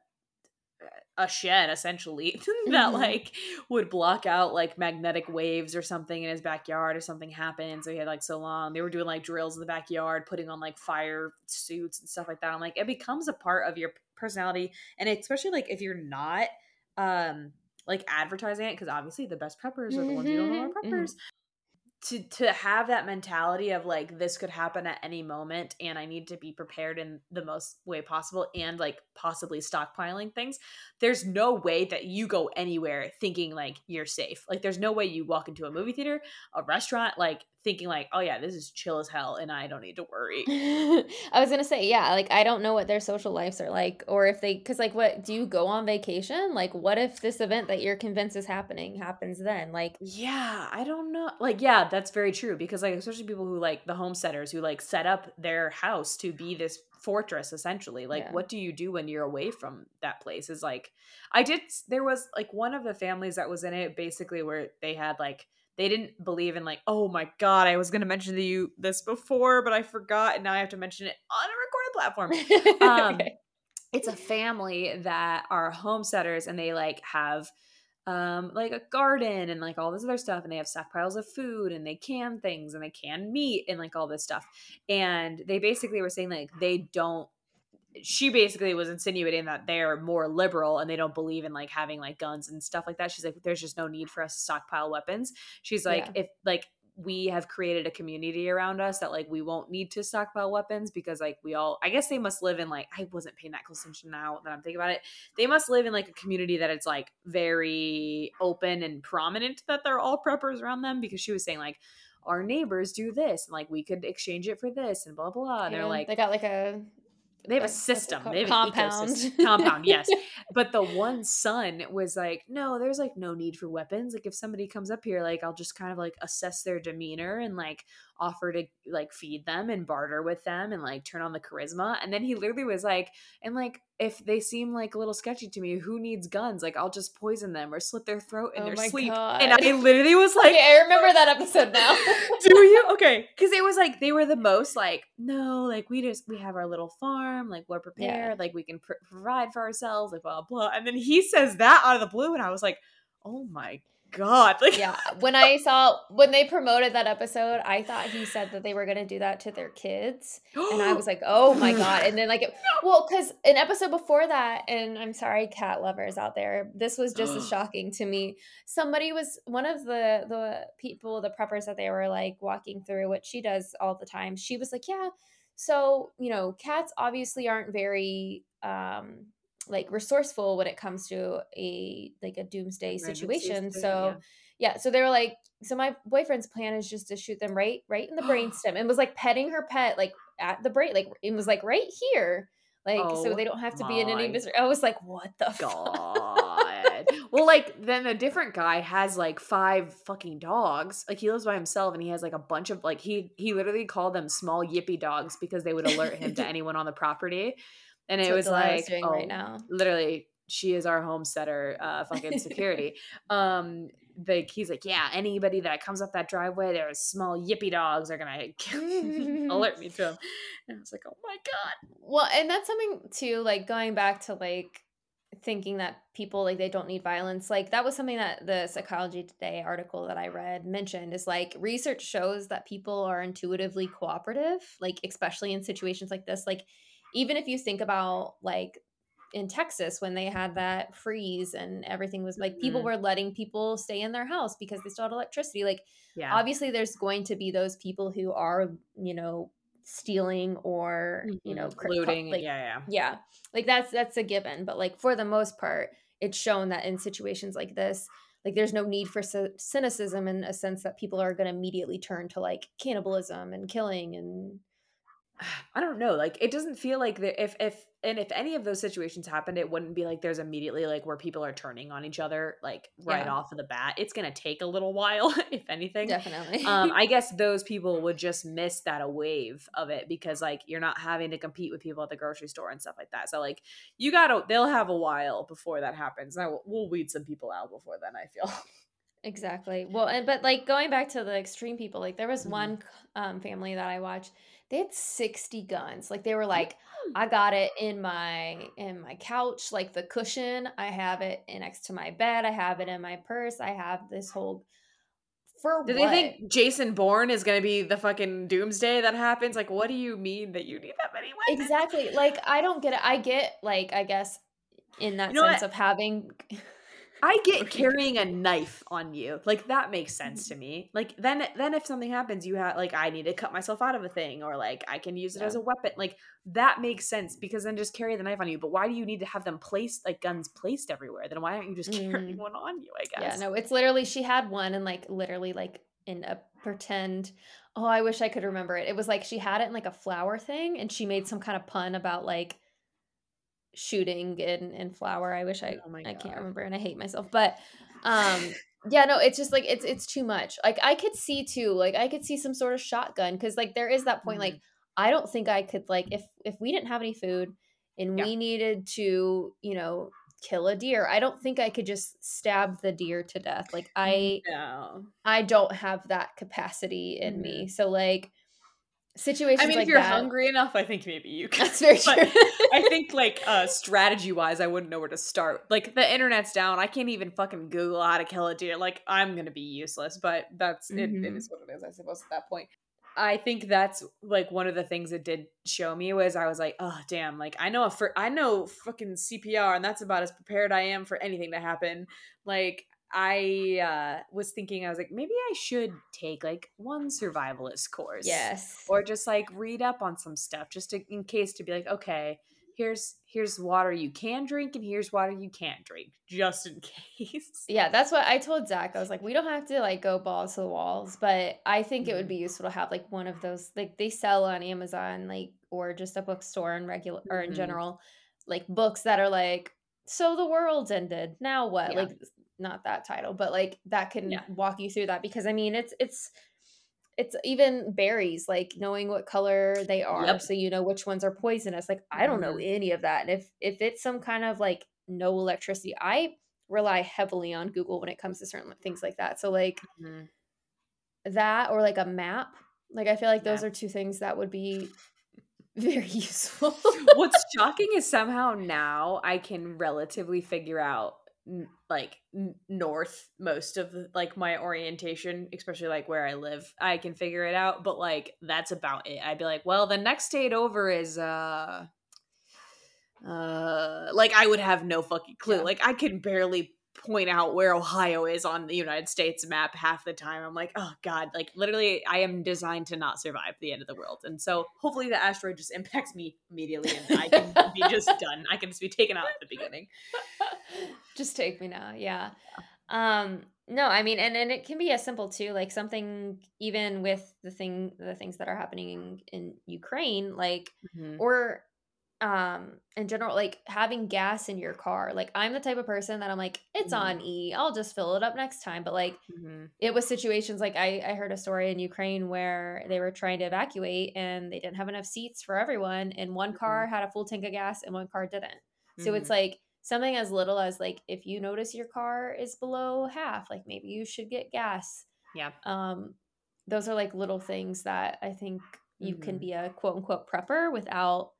[SPEAKER 2] a shed essentially that mm-hmm. like would block out like magnetic waves or something in his backyard or something happened so he had like so long they were doing like drills in the backyard putting on like fire suits and stuff like that i'm like it becomes a part of your personality and especially like if you're not um like advertising it because obviously the best preppers are the ones who don't know are mm-hmm, preppers. Mm-hmm. To to have that mentality of like this could happen at any moment and I need to be prepared in the most way possible and like possibly stockpiling things. There's no way that you go anywhere thinking like you're safe. Like there's no way you walk into a movie theater, a restaurant, like thinking like, oh yeah, this is chill as hell, and I don't need to worry.
[SPEAKER 1] I was gonna say, yeah, like I don't know what their social lives are like, or if they, because like, what do you go on vacation? Like, what if this event that you're convinced is happening happens then? Like,
[SPEAKER 2] yeah, I don't know. Like, yeah, that's very true because like, especially people who like the homesteaders who like set up their house to be this fortress essentially like yeah. what do you do when you're away from that place is like i did there was like one of the families that was in it basically where they had like they didn't believe in like oh my god i was going to mention to you this before but i forgot and now i have to mention it on a recorded platform um, okay. it's a family that are homesteaders and they like have um like a garden and like all this other stuff and they have stockpiles of food and they can things and they can meat and like all this stuff and they basically were saying like they don't she basically was insinuating that they're more liberal and they don't believe in like having like guns and stuff like that. She's like, there's just no need for us to stockpile weapons. She's like, yeah. if like we have created a community around us that like we won't need to stockpile weapons because like we all I guess they must live in like I wasn't paying that close attention now that I'm thinking about it. They must live in like a community that it's like very open and prominent that they're all preppers around them because she was saying like our neighbors do this and like we could exchange it for this and blah blah. And yeah, they're like
[SPEAKER 1] they got like a
[SPEAKER 2] they have a system. They have compound. an ecosystem. compound, yes. But the one son was like, no, there's like no need for weapons. Like if somebody comes up here, like I'll just kind of like assess their demeanor and like offer to like feed them and barter with them and like turn on the charisma. And then he literally was like, and like if they seem like a little sketchy to me, who needs guns? Like I'll just poison them or slit their throat in oh their sleep. God. And I literally was like,
[SPEAKER 1] okay, I remember that episode now.
[SPEAKER 2] do you? Okay, because it was like they were the most like, no, like we just we have our little farm, like we're prepared, yeah. like we can pr- provide for ourselves, like blah blah. And then he says that out of the blue, and I was like, oh my god. Like
[SPEAKER 1] Yeah. When I saw when they promoted that episode, I thought he said that they were gonna do that to their kids. and I was like, oh my god. And then like it, well, because an episode before that, and I'm sorry, cat lovers out there, this was just as shocking to me. Somebody was one of the the people, the preppers that they were like walking through, what she does all the time. She was like, Yeah, so you know, cats obviously aren't very um like resourceful when it comes to a like a doomsday situation. So yeah. yeah, so they were like, so my boyfriend's plan is just to shoot them right right in the brainstem and was like petting her pet like at the brain like it was like right here. Like oh, so they don't have to be in any misery. I was like, what the god?
[SPEAKER 2] well, like then a different guy has like five fucking dogs. Like he lives by himself and he has like a bunch of like he he literally called them small yippy dogs because they would alert him to anyone on the property and That's it was like oh, right now. literally she is our homesteader uh fucking security. Um like he's like yeah anybody that comes up that driveway there's small yippy dogs are gonna alert me to him and i was like oh my god.
[SPEAKER 1] Well and that's something too like going back to like thinking that people like they don't need violence like that was something that the psychology today article that i read mentioned is like research shows that people are intuitively cooperative like especially in situations like this like even if you think about like in Texas when they had that freeze and everything was like people mm-hmm. were letting people stay in their house because they still had electricity. Like yeah. obviously there's going to be those people who are, you know, stealing or, mm-hmm. you know,
[SPEAKER 2] looting. Like, yeah, yeah.
[SPEAKER 1] Yeah. Like that's that's a given, but like for the most part, it's shown that in situations like this, like there's no need for cynicism in a sense that people are going to immediately turn to like cannibalism and killing and
[SPEAKER 2] I don't know. Like it doesn't feel like the, if if and if any of those situations happened, it wouldn't be like there's immediately like where people are turning on each other like right yeah. off of the bat. It's gonna take a little while, if anything.
[SPEAKER 1] Definitely.
[SPEAKER 2] um, I guess those people would just miss that a wave of it because like you're not having to compete with people at the grocery store and stuff like that. So like you gotta they'll have a while before that happens. Now we'll weed some people out before then. I feel.
[SPEAKER 1] Exactly. Well, and but like going back to the extreme people, like there was mm-hmm. one um, family that I watched they had 60 guns like they were like hmm. i got it in my in my couch like the cushion i have it next to my bed i have it in my purse i have this whole
[SPEAKER 2] for do what? they think jason bourne is going to be the fucking doomsday that happens like what do you mean that you need that many weapons
[SPEAKER 1] exactly like i don't get it i get like i guess in that you know sense what? of having
[SPEAKER 2] I get carrying a knife on you. Like that makes sense to me. Like then then if something happens, you have like I need to cut myself out of a thing or like I can use it yeah. as a weapon. Like that makes sense because then just carry the knife on you. But why do you need to have them placed like guns placed everywhere? Then why aren't you just carrying mm. one on you, I guess.
[SPEAKER 1] Yeah, no, it's literally she had one and like literally like in a pretend. Oh, I wish I could remember it. It was like she had it in like a flower thing, and she made some kind of pun about like shooting in in flour. I wish I
[SPEAKER 2] Oh my
[SPEAKER 1] I can't remember, and I hate myself. But um, yeah, no, it's just like it's it's too much. Like I could see too, like I could see some sort of shotgun because like there is that point. Like
[SPEAKER 2] Mhm.
[SPEAKER 1] I don't think I could like if if we didn't have any food and
[SPEAKER 2] Yeah.
[SPEAKER 1] we needed to you know kill a deer. I don't think I could just stab the deer to death. Like I
[SPEAKER 2] No.
[SPEAKER 1] I don't have that capacity in me. So like situations
[SPEAKER 2] Mm-hmm. I mean,
[SPEAKER 1] like
[SPEAKER 2] if you're
[SPEAKER 1] that.
[SPEAKER 2] hungry enough, I think maybe you can.
[SPEAKER 1] That's very true.
[SPEAKER 2] I think like uh strategy wise, I wouldn't know where to start. Like the internet's down. I can't even fucking Google how to kill a deer. Like I'm gonna be useless, but that's it, it
[SPEAKER 1] Mhm.
[SPEAKER 2] is what it is, I suppose, at that point. I think that's like one of the things it did show me was I was like, oh damn, like I know for I know fucking CPR and that's about as prepared I am for anything to happen. Like I uh was thinking I was like maybe I should take like one survivalist course
[SPEAKER 1] yes.
[SPEAKER 2] or just like read up on some stuff just to, in case to be like okay here's here's water you can drink and here's water you can't drink just in case
[SPEAKER 1] yeah, that's what I told Zach. I was like, we don't have to like go balls to the walls, but I think it would
[SPEAKER 2] Mhm.
[SPEAKER 1] be useful to have like one of those like they sell on Amazon, like or just a bookstore in regular or in
[SPEAKER 2] Mhm.
[SPEAKER 1] general, like books that are like, so the world's ended. Now what?
[SPEAKER 2] Yeah.
[SPEAKER 1] Like not that title, but like that can
[SPEAKER 2] Yeah.
[SPEAKER 1] walk you through that because I mean it's it's it's even berries, like knowing what color they are,
[SPEAKER 2] Yep.
[SPEAKER 1] so you know which ones are poisonous. Like I don't know
[SPEAKER 2] Mhm.
[SPEAKER 1] any of that. And if if it's some kind of like no electricity, I rely heavily on Google when it comes to certain things like that. So like
[SPEAKER 2] Mhm.
[SPEAKER 1] that or like a map. Like I feel like those
[SPEAKER 2] Yeah.
[SPEAKER 1] are two things that would be very useful.
[SPEAKER 2] what's shocking is somehow now i can relatively figure out n- like n- north most of the, like my orientation especially like where i live i can figure it out but like that's about it i'd be like well the next state over is uh uh like i would have no fucking clue
[SPEAKER 1] Yeah.
[SPEAKER 2] like i can barely point out where ohio is on the united states map half the time. I'm like oh god like literally i am designed to not survive the end of the world. And so hopefully the asteroid just impacts me immediately and i can be just done. I can just be taken out at the beginning.
[SPEAKER 1] Just take me now yeah. Um no i mean and and it can be as simple too like something even with the thing the things that are happening in in ukraine like
[SPEAKER 2] Mhm.
[SPEAKER 1] or um in general like having gas in your car like i'm the type of person that i'm like it's
[SPEAKER 2] Mhm.
[SPEAKER 1] on e i'll just fill it up next time but like
[SPEAKER 2] Mhm.
[SPEAKER 1] it was situations like I, I heard a story in Ukraine where they were trying to evacuate and they didn't have enough seats for everyone, and one car had a full tank of gas and one car didn't. So it's
[SPEAKER 2] Mhm.
[SPEAKER 1] like something as little as like if you notice your car is below half, like maybe you should get gas.
[SPEAKER 2] yeah
[SPEAKER 1] Um, those are like little things that I think you can
[SPEAKER 2] Mhm.
[SPEAKER 1] be a quote unquote prepper without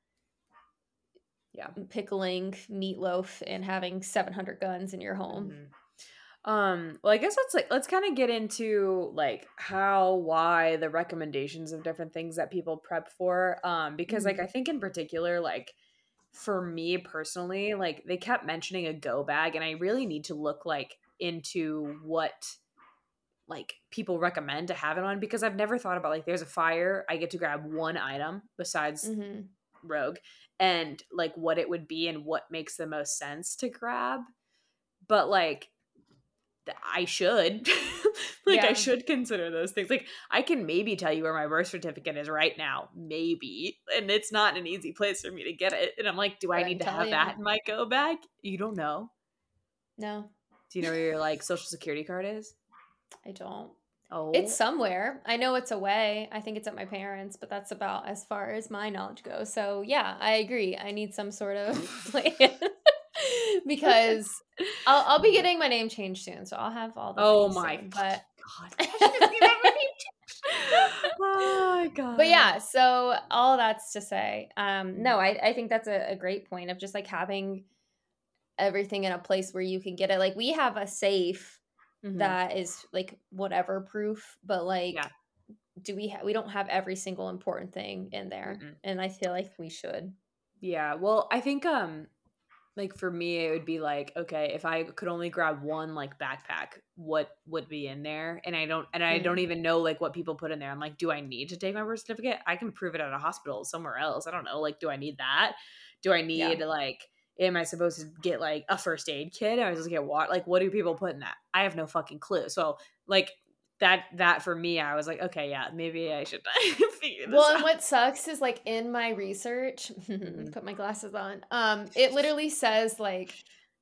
[SPEAKER 2] yeah
[SPEAKER 1] pickling meatloaf and having 700 guns in your home.
[SPEAKER 2] Mhm. Um, well, I guess let's like let's kind of get into like how, why, the recommendations of different things that people prep for. Um, because like
[SPEAKER 1] Mhm.
[SPEAKER 2] I think in particular, like for me personally, like they kept mentioning a go bag, and I really need to look like into what like people recommend to have it on because I've never thought about like there's a fire, I get to grab one item besides
[SPEAKER 1] Mhm.
[SPEAKER 2] Rogue and like what it would be and what makes the most sense to grab. But like i should. Like i should consider those things. Like i can maybe tell you where my birth certificate is right now maybe and it's not an easy place for me to get it. And i'm like do i need to have
[SPEAKER 1] ya.
[SPEAKER 2] that in my go bag? You don't know.
[SPEAKER 1] No,
[SPEAKER 2] do you know where your like social security card is?
[SPEAKER 1] I don't.
[SPEAKER 2] Oh
[SPEAKER 1] It's somewhere. I know it's away. I think it's at my parents, but that's about as far as my knowledge goes. So yeah, I agree. I need some sort of plan because I'll, I'll be getting my name changed soon. So I'll have all the.
[SPEAKER 2] oh my
[SPEAKER 1] soon,
[SPEAKER 2] god
[SPEAKER 1] but
[SPEAKER 2] oh my god
[SPEAKER 1] but yeah. So all that's to say, um, no, I I think that's a, a great point of just like having everything in a place where you can get it. Like we have a safe
[SPEAKER 2] Mhm.
[SPEAKER 1] that is like whatever proof, but like.
[SPEAKER 2] Yeah.
[SPEAKER 1] Do we ha- we don't have every single important thing in there,
[SPEAKER 2] Mm-mm.
[SPEAKER 1] and I feel like we should.
[SPEAKER 2] Yeah, well, I think um like for me it would be like okay, if I could only grab one like backpack, what would be in there? And I don't and I
[SPEAKER 1] Mm.
[SPEAKER 2] don't even know like what people put in there. I'm like, do I need to take my birth certificate? I can prove it at a hospital somewhere else. I don't know. Like do I need that? Do I
[SPEAKER 1] Yeah.
[SPEAKER 2] need like am I supposed to get like a first aid kit? Or just get water? Like what do people put in that? I have no fucking clue. So like that that for me, I was like, okay, yeah, maybe I should figure this
[SPEAKER 1] Well,
[SPEAKER 2] out.
[SPEAKER 1] and what sucks is like in my research,
[SPEAKER 2] Mhm.
[SPEAKER 1] put my glasses on. Um, it literally says like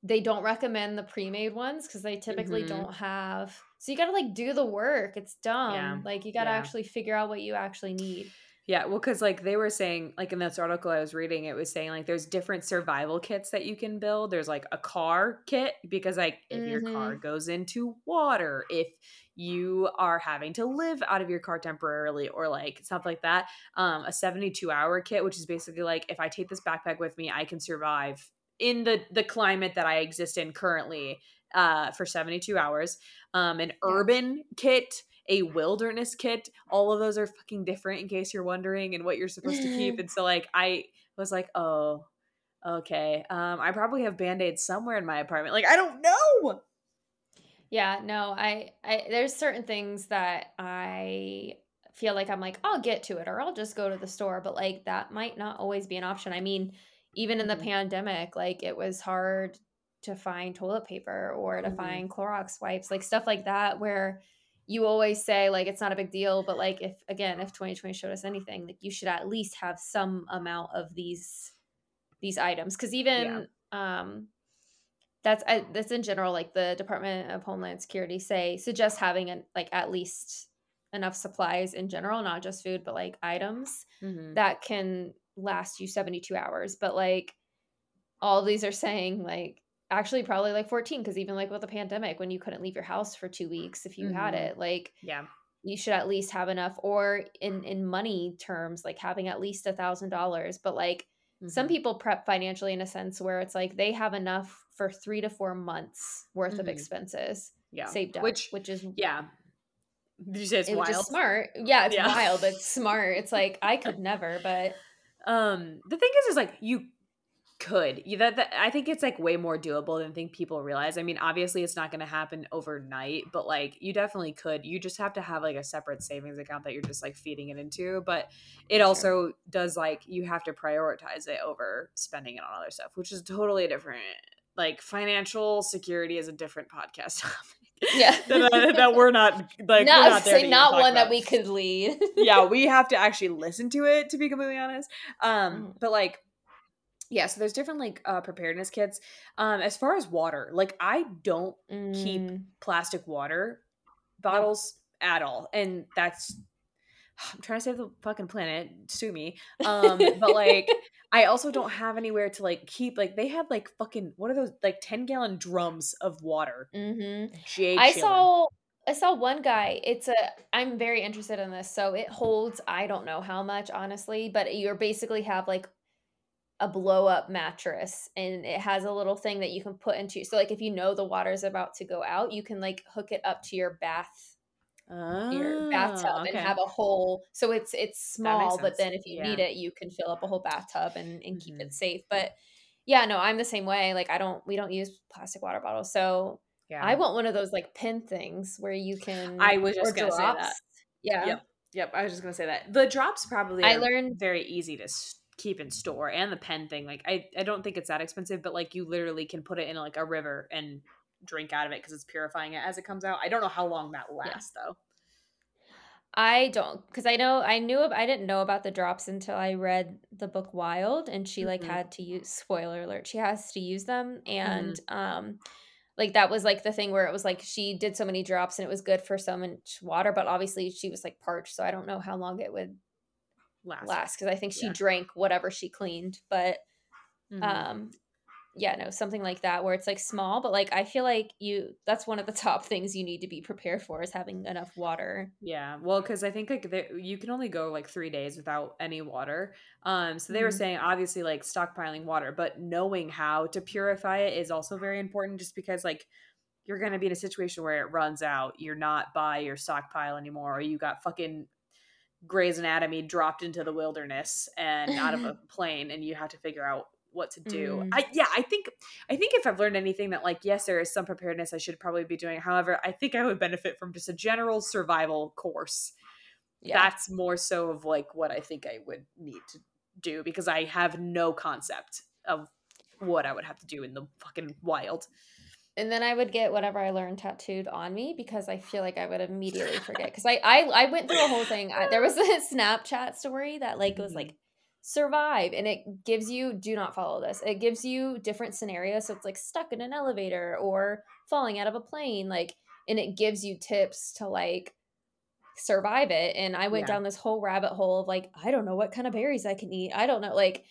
[SPEAKER 1] they don't recommend the pre-made ones because they typically
[SPEAKER 2] Mhm.
[SPEAKER 1] don't have. So you gotta like do the work. It's dumb.
[SPEAKER 2] Yeah,
[SPEAKER 1] Like you gotta
[SPEAKER 2] yeah.
[SPEAKER 1] actually figure out what you actually need.
[SPEAKER 2] Yeah, well, because like they were saying, like in this article I was reading, it was saying like there's different survival kits that you can build. There's like a car kit because like if your car goes into water, if you are having to live out of your car temporarily or like stuff like that, um, a 72 hour kit, which is basically like if I take this backpack with me, I can survive in the the climate that I exist in currently uh, for 72 hours. Um, an urban kit, a wilderness kit. All of those are fucking different in case you're wondering and what you're supposed to keep. And so like I was like, oh, okay. Um, I probably have band-aids somewhere in my apartment. Like I don't know.
[SPEAKER 1] Yeah, no, I, I there's certain things that I feel like I'm like I'll get to it or I'll just go to the store, but like that might not always be an option. I mean, even in the
[SPEAKER 2] Mhm.
[SPEAKER 1] pandemic, like it was hard to find toilet paper or to
[SPEAKER 2] Mhm.
[SPEAKER 1] find Clorox wipes, like stuff like that where you always say like it's not a big deal, but like if again, if 2020 showed us anything, like you should at least have some amount of these these items. Cuz even um that's I, that's in general like the department of homeland security say suggest having an like at least enough supplies in general not just food but like items
[SPEAKER 2] Mhm.
[SPEAKER 1] that can last you 72 hours. But like all these are saying like actually probably like 14 because even like with the pandemic when you couldn't leave your house for two weeks if you had
[SPEAKER 2] Mhm.
[SPEAKER 1] it like
[SPEAKER 2] Yeah.
[SPEAKER 1] you should at least have enough or in in money terms like having at least a thousand dollars but like some
[SPEAKER 2] Mhm.
[SPEAKER 1] people prep financially in a sense where it's like they have enough for three to four months worth of
[SPEAKER 2] Mhm.
[SPEAKER 1] expenses
[SPEAKER 2] yeah.
[SPEAKER 1] saved up
[SPEAKER 2] Which
[SPEAKER 1] which is
[SPEAKER 2] yeah. Did you say it's
[SPEAKER 1] it-
[SPEAKER 2] wild?
[SPEAKER 1] smart yeah it's
[SPEAKER 2] Yeah.
[SPEAKER 1] wild it's smart it's like i could never but
[SPEAKER 2] Um, the thing is, is like you could. You that, that I think it's like way more doable than think people realize. I mean, obviously, it's not going to happen overnight, but like you definitely could. You just have to have like a separate savings account that you're just like feeding it into. But it
[SPEAKER 1] Sure.
[SPEAKER 2] also does like you have to prioritize it over spending it on other stuff, which is totally different. Like financial security is a different podcast topic.
[SPEAKER 1] Yeah.
[SPEAKER 2] that, uh, that we're not like
[SPEAKER 1] not,
[SPEAKER 2] we're not there
[SPEAKER 1] say not one that we could lead
[SPEAKER 2] yeah, we have to actually listen to it to be completely honest. Um,
[SPEAKER 1] Mhm.
[SPEAKER 2] but like, yeah, so there's different like uh, preparedness kits. Um, as far as water, like I don't keep
[SPEAKER 1] Mm,
[SPEAKER 2] plastic water bottles at all, and that's I'm trying to save the fucking planet. Sue me. Um, but like. I also don't have anywhere to like keep like they had like fucking what are those like 10 gallon drums of water.
[SPEAKER 1] mhm.
[SPEAKER 2] Jay
[SPEAKER 1] I saw I saw one guy. It's a I'm very interested in this. So it holds I don't know how much honestly, but you basically have like a blow up mattress and it has a little thing that you can put into. So like if you know the water's about to go out, you can like hook it up to your bath your bathtub
[SPEAKER 2] Oh,
[SPEAKER 1] and have a whole so it's it's small but then if you
[SPEAKER 2] Yeah.
[SPEAKER 1] need it you can fill up a whole bathtub and, and keep
[SPEAKER 2] Mhm.
[SPEAKER 1] it safe but yeah no i'm the same way like i don't we don't use plastic water bottles so
[SPEAKER 2] yeah.
[SPEAKER 1] i want one of those like pin things where you can
[SPEAKER 2] I was just gonna say that.
[SPEAKER 1] yeah
[SPEAKER 2] Yep. Yep. I was just gonna say that the drops probably
[SPEAKER 1] I
[SPEAKER 2] are
[SPEAKER 1] learned-
[SPEAKER 2] very easy to s- keep in store, and the pen thing. Like I, I don't think it's that expensive, but like you literally can put it in like a river and drink out of it because it's purifying it as it comes out. I don't know how long that lasts though.
[SPEAKER 1] I don't because I know I knew I didn't know about the drops until I read the book Wild and she like
[SPEAKER 2] Mhm.
[SPEAKER 1] had to use spoiler alert she has to use them and
[SPEAKER 2] Mm-hmm.
[SPEAKER 1] um like that was like the thing where it was like she did so many drops and it was good for so much water but obviously she was like parched so I don't know how long it would
[SPEAKER 2] Last.
[SPEAKER 1] last because I think she
[SPEAKER 2] Yeah.
[SPEAKER 1] drank whatever she cleaned but
[SPEAKER 2] Mhm.
[SPEAKER 1] um yeah no something like that where it's like small but like I feel like you that's one of the top things you need to be prepared for is having enough water
[SPEAKER 2] Yeah, well, because I think like you can only go like three days without any water. Um, so they were
[SPEAKER 1] Mhm.
[SPEAKER 2] saying obviously like stockpiling water, but knowing how to purify it is also very important. Just because like you're gonna be in a situation where it runs out, you're not by your stockpile anymore, or you got fucking Grey's Anatomy dropped into the wilderness and out of a plane, and you have to figure out what to do.
[SPEAKER 1] Mm.
[SPEAKER 2] I yeah, I think I think if I've learned anything that like yes, there is some preparedness I should probably be doing. However, I think I would benefit from just a general survival course.
[SPEAKER 1] yeah
[SPEAKER 2] That's more so of like what I think I would need to do because I have no concept of what I would have to do in the fucking wild.
[SPEAKER 1] And then I would get whatever I learned tattooed on me because I feel like I would immediately forget. Because I, I I went through a whole thing. I, there was a Snapchat story that like was mm-hmm. like survive, and it gives you do not follow this. It gives you different scenarios. So it's like stuck in an elevator or falling out of a plane, like, and it gives you tips to like survive it. And I went
[SPEAKER 2] Yeah.
[SPEAKER 1] down this whole rabbit hole of like I don't know what kind of berries I can eat. I don't know like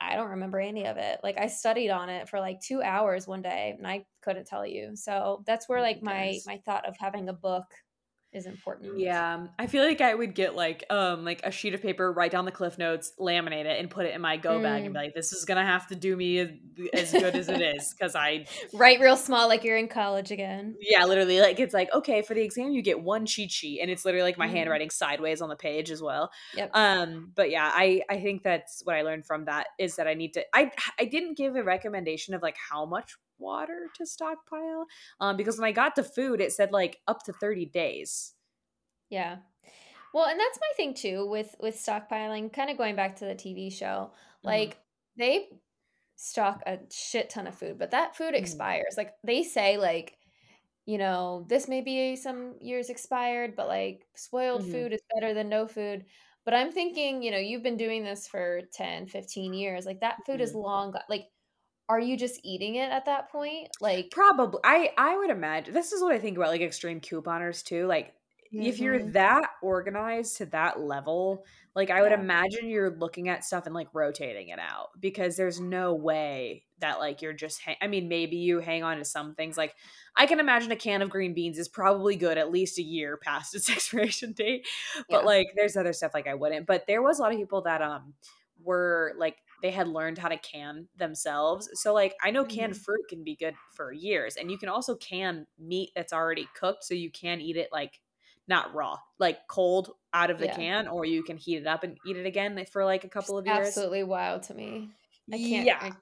[SPEAKER 1] I don't remember any of it. Like I studied on it for like 2 hours one day and I couldn't tell you. So that's where like my my thought of having a book is important.
[SPEAKER 2] Yeah, I feel like I would get like um like a sheet of paper, write down the cliff notes, laminate it, and put it in my go bag, and
[SPEAKER 1] Mm.
[SPEAKER 2] be like, "This is gonna have to do me as, as good as it is," because I
[SPEAKER 1] Write real small like you're in college again.
[SPEAKER 2] Yeah, literally, like, it's like, okay, for the exam, you get one cheat sheet, and it's literally, like, my
[SPEAKER 1] Mhm.
[SPEAKER 2] handwriting sideways on the page as well.
[SPEAKER 1] Yep.
[SPEAKER 2] Um, but yeah, I I think that's what I learned from that is that I need to I I didn't give a recommendation of, like, how much water to stockpile, um, because when I got the food, it said, like, up to 30 days.
[SPEAKER 1] Yeah. Well, and that's my thing too with with stockpiling, kind of going back to the TV show.
[SPEAKER 2] Mhm.
[SPEAKER 1] Like they stock a shit ton of food, but that food
[SPEAKER 2] Mhm.
[SPEAKER 1] expires. Like they say like, you know, this may be some years expired, but like spoiled
[SPEAKER 2] Mhm.
[SPEAKER 1] food is better than no food. But I'm thinking, you know, you've been doing this for 10, 15 years. Like that food is
[SPEAKER 2] Mhm.
[SPEAKER 1] long go- like are you just eating it at that point? Like
[SPEAKER 2] Probably. I I would imagine this is what I think about, like, extreme couponers too, like, if you're
[SPEAKER 1] Mhm.
[SPEAKER 2] that organized to that level, like, I would
[SPEAKER 1] Yeah.
[SPEAKER 2] imagine you're looking at stuff and, like, rotating it out because there's no way that, like, you're just ha I mean, maybe you hang on to some things, like, I can imagine a can of green beans is probably good at least a year past its expiration date, but,
[SPEAKER 1] Yeah.
[SPEAKER 2] like, there's other stuff, like, I wouldn't, but there was a lot of people that, um, were, like they had learned how to can themselves, so, like, I know canned
[SPEAKER 1] Mhm.
[SPEAKER 2] fruit can be good for years, and you can also can meat that's already cooked, so you can eat it, like, not raw, like, cold out of the
[SPEAKER 1] Yeah.
[SPEAKER 2] can, or you can heat it up and eat it again for, like, a couple of years.
[SPEAKER 1] Absolutely wild to me. I can't
[SPEAKER 2] Yeah.
[SPEAKER 1] I,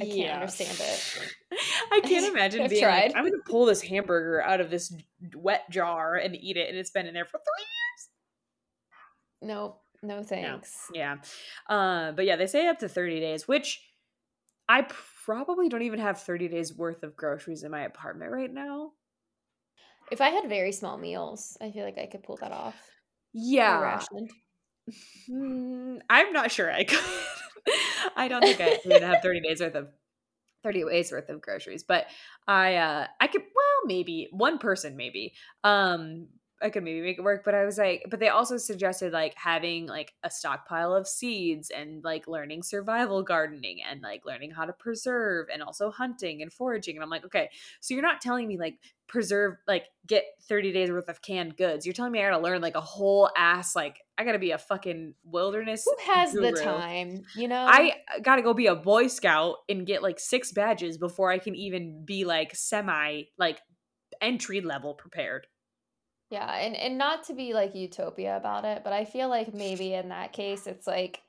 [SPEAKER 1] I can't
[SPEAKER 2] Yeah.
[SPEAKER 1] understand it.
[SPEAKER 2] I can't imagine being like, "I'm gonna pull this hamburger out of this wet jar and eat it," and it's been in there for 3
[SPEAKER 1] Nope. No thanks.
[SPEAKER 2] Yeah. Uh, but yeah, they say up to 30 days, which I probably don't even have 30 days worth of groceries in my apartment right now.
[SPEAKER 1] If I had very small meals, I feel like I could pull that off.
[SPEAKER 2] Yeah.
[SPEAKER 1] Rationed.
[SPEAKER 2] Hmm, I'm not sure I could. I don't think I would have 30 days worth of 30 days worth of groceries, but I uh I could well maybe one person maybe. Um I could maybe make it work, but I was like but they also suggested like having like a stockpile of seeds and like learning survival gardening and like learning how to preserve and also hunting and foraging and I'm like, okay, so you're not telling me like preserve like get 30 days worth of canned goods. You're telling me I got to learn like a whole ass like I got to be a fucking wilderness
[SPEAKER 1] Who has the time? You know?
[SPEAKER 2] I got to go be a boy scout and get like six badges before I can even be like semi like entry level prepared.
[SPEAKER 1] Yeah, and and not to be like utopia about it, but I feel like maybe in that case it's like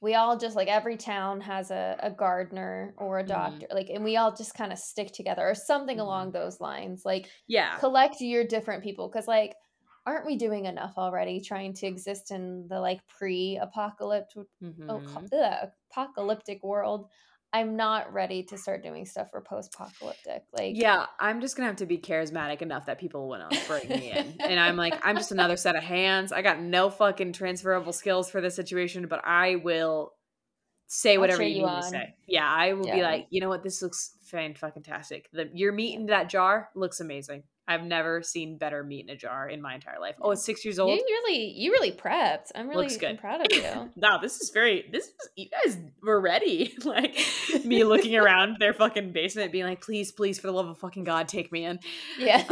[SPEAKER 1] we all just like every town has a, a gardener or a
[SPEAKER 2] Mhm.
[SPEAKER 1] doctor, like and we all just kind of stick together or something
[SPEAKER 2] Mhm.
[SPEAKER 1] along those lines. Like
[SPEAKER 2] Yeah.
[SPEAKER 1] collect your different people because like aren't we doing enough already trying to exist in the like pre-apocalyptic oh,
[SPEAKER 2] Mhm.
[SPEAKER 1] co- ugh, apocalyptic world? I'm not ready to start doing stuff for post-apocalyptic. Like
[SPEAKER 2] Yeah, I'm just gonna have to be charismatic enough that people want to bring me in, and I'm like, I'm just another set of hands. I got no fucking transferable skills for this situation, but I will say whatever you
[SPEAKER 1] you
[SPEAKER 2] need to say. Yeah, I will be like, you know what, this looks fan fucking tastic. The your meat in that jar looks amazing. I've never seen better meat in a jar in my entire life. Oh, it's six years old.
[SPEAKER 1] You really, you really prepped. I'm really
[SPEAKER 2] Looks good.
[SPEAKER 1] I'm proud of you.
[SPEAKER 2] Wow, this is very. This is you guys were ready. like me looking around their fucking basement, being like, "Please, please, for the love of fucking god, take me in."
[SPEAKER 1] Yeah.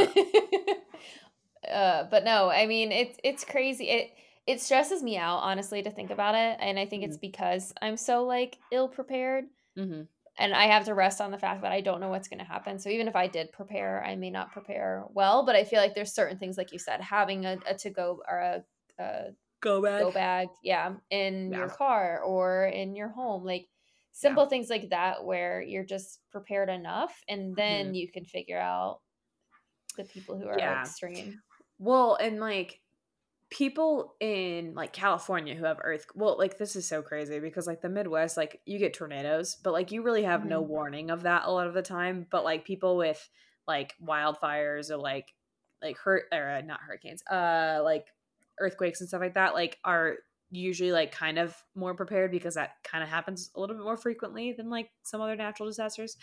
[SPEAKER 1] uh, but no, I mean it's it's crazy. It it stresses me out honestly to think about it, and I think it's because I'm so like ill prepared,
[SPEAKER 2] Mm-hmm.
[SPEAKER 1] And I have to rest on the fact that I don't know what's going to happen. So even if I did prepare, I may not prepare well. But I feel like there's certain things, like you said, having a, a to go or a, a
[SPEAKER 2] Go back.
[SPEAKER 1] go bag, yeah, in your car or in your home, like simple things like that where you're just prepared enough and then you can figure out the people who are
[SPEAKER 2] Mm-hmm. Yeah.
[SPEAKER 1] extreme.
[SPEAKER 2] Well, and like people in like California who have earth well like this is so crazy because like the Midwest like you get tornadoes but like you really have mm-hmm. no warning of that a lot of the time but like people with like wildfires or like like hurt or uh, not hurricanes uh like earthquakes and stuff like that like are usually like kind of more prepared because that kind of happens a little bit more frequently than like some other natural disasters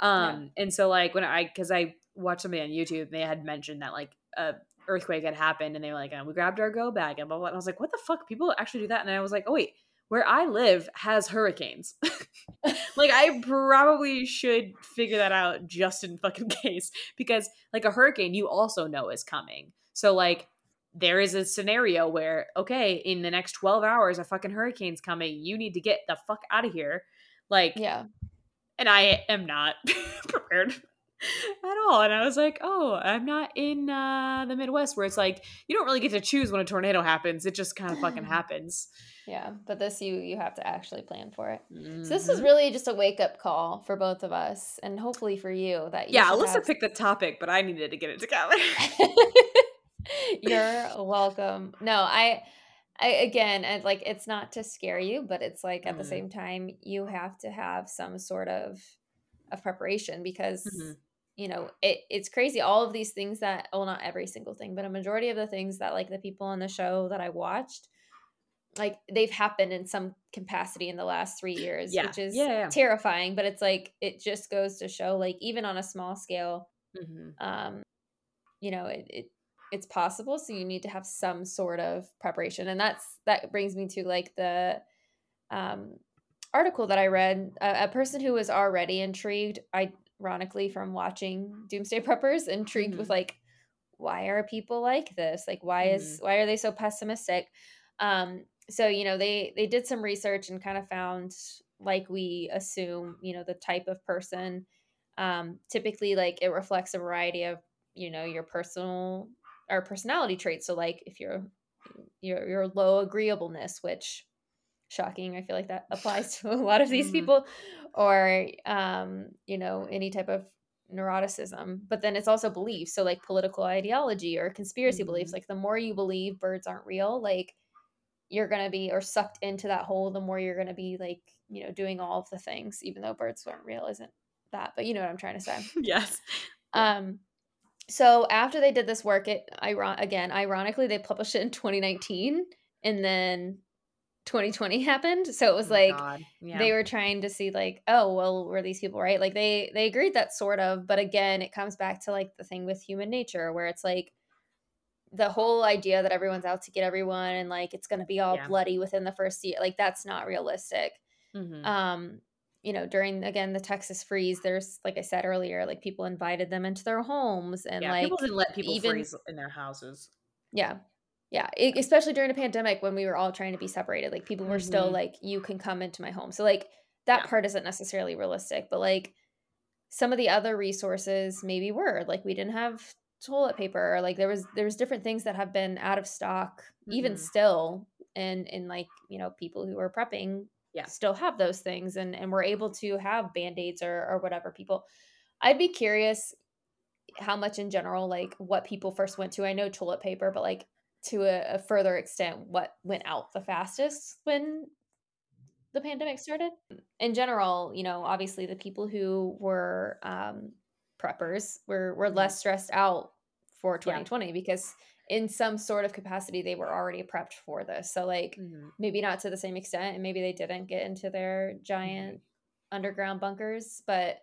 [SPEAKER 2] um yeah. and so like when i because i watched somebody on youtube they had mentioned that like a earthquake had happened and they were like oh, we grabbed our go bag and blah, blah and i was like what the fuck people actually do that and i was like oh wait where I live has hurricanes. like I probably should figure that out just in fucking case because like a hurricane you also know is coming. So like there is a scenario where okay, in the next 12 hours a fucking hurricane's coming. You need to get the fuck out of here. Like
[SPEAKER 1] Yeah.
[SPEAKER 2] And I am not prepared at all. And I was like, oh, I'm not in uh, the Midwest where it's like you don't really get to choose when a tornado happens. It just kind of fucking happens.
[SPEAKER 1] Yeah, but this you you have to actually plan for it. Mm-hmm. So this is mm-hmm. really just a wake up call for both of us, and hopefully for you that you
[SPEAKER 2] yeah. Alyssa have... picked the topic, but I needed to get it together.
[SPEAKER 1] You're welcome. No, I. I, again, and like it's not to scare you, but it's like at mm. the same time you have to have some sort of of preparation because mm-hmm you know it, it's crazy all of these things that well not every single thing but a majority of the things that like the people on the show that i watched like they've happened in some capacity in the last three years yeah. which is
[SPEAKER 2] yeah, yeah.
[SPEAKER 1] terrifying but it's like it just goes to show like even on a small scale mm-hmm. um you know it, it it's possible so you need to have some sort of preparation and that's that brings me to like the um article that i read a, a person who was already intrigued i ironically from watching Doomsday Preppers, intrigued mm-hmm. with like why are people like this? Like why mm-hmm. is why are they so pessimistic? Um, so you know they they did some research and kind of found like we assume you know the type of person um typically like it reflects a variety of you know your personal or personality traits so like if you're your your low agreeableness which shocking i feel like that applies to a lot of these mm-hmm. people or um, you know any type of neuroticism but then it's also beliefs so like political ideology or conspiracy mm-hmm. beliefs like the more you believe birds aren't real like you're gonna be or sucked into that hole the more you're gonna be like you know doing all of the things even though birds weren't real isn't that but you know what i'm trying to say
[SPEAKER 2] yes
[SPEAKER 1] um so after they did this work it iron again ironically they published it in 2019 and then 2020 happened so it was oh like yeah. they were trying to see like oh well were these people right like they they agreed that sort of but again it comes back to like the thing with human nature where it's like the whole idea that everyone's out to get everyone and like it's going to be all yeah. bloody within the first year like that's not realistic mm-hmm. um you know during again the texas freeze there's like i said earlier like people invited them into their homes and yeah, like
[SPEAKER 2] people didn't let people even, freeze in their houses
[SPEAKER 1] yeah yeah it, especially during a pandemic when we were all trying to be separated like people were mm-hmm. still like you can come into my home so like that yeah. part isn't necessarily realistic but like some of the other resources maybe were like we didn't have toilet paper or like there was there was different things that have been out of stock mm-hmm. even still and in like you know people who are prepping
[SPEAKER 2] yeah
[SPEAKER 1] still have those things and and we're able to have band-aids or or whatever people i'd be curious how much in general like what people first went to i know toilet paper but like to a, a further extent what went out the fastest when the pandemic started. In general, you know, obviously the people who were um, preppers were were mm-hmm. less stressed out for 2020 yeah. because in some sort of capacity they were already prepped for this. So like mm-hmm. maybe not to the same extent and maybe they didn't get into their giant mm-hmm. underground bunkers, but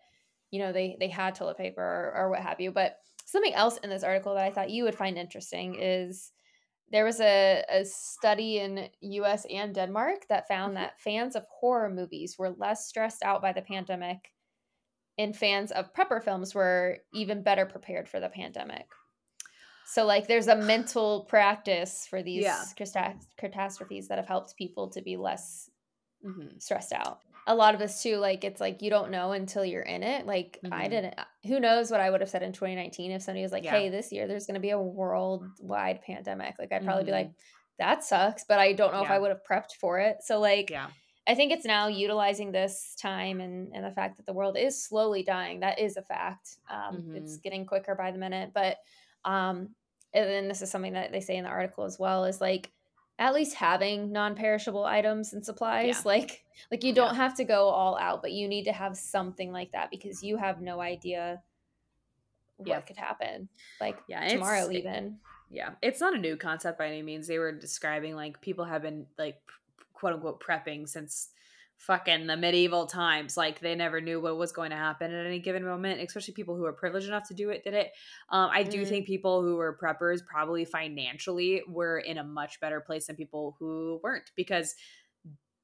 [SPEAKER 1] you know, they they had toilet paper or, or what have you. But something else in this article that I thought you would find interesting is there was a, a study in US and Denmark that found mm-hmm. that fans of horror movies were less stressed out by the pandemic and fans of prepper films were even better prepared for the pandemic. So like there's a mental practice for these yeah. catastrophes that have helped people to be less mm-hmm. stressed out a lot of us too like it's like you don't know until you're in it like mm-hmm. i didn't who knows what i would have said in 2019 if somebody was like yeah. hey this year there's going to be a worldwide pandemic like i'd probably mm-hmm. be like that sucks but i don't know yeah. if i would have prepped for it so like
[SPEAKER 2] yeah
[SPEAKER 1] i think it's now utilizing this time and and the fact that the world is slowly dying that is a fact um mm-hmm. it's getting quicker by the minute but um and then this is something that they say in the article as well is like at least having non-perishable items and supplies
[SPEAKER 2] Yeah.
[SPEAKER 1] like like you don't have to go all out but you need to have something like that because you have no idea what
[SPEAKER 2] Yeah.
[SPEAKER 1] could happen like
[SPEAKER 2] Yeah,
[SPEAKER 1] tomorrow even
[SPEAKER 2] Yeah, it's not a new concept by any means. They were describing like people have been like quote unquote prepping since fucking the medieval times. Like they never knew what was going to happen at any given moment, especially people who were privileged enough to do it did it. Um, I do
[SPEAKER 1] Mhm.
[SPEAKER 2] think people who were preppers probably financially were in a much better place than people who weren't because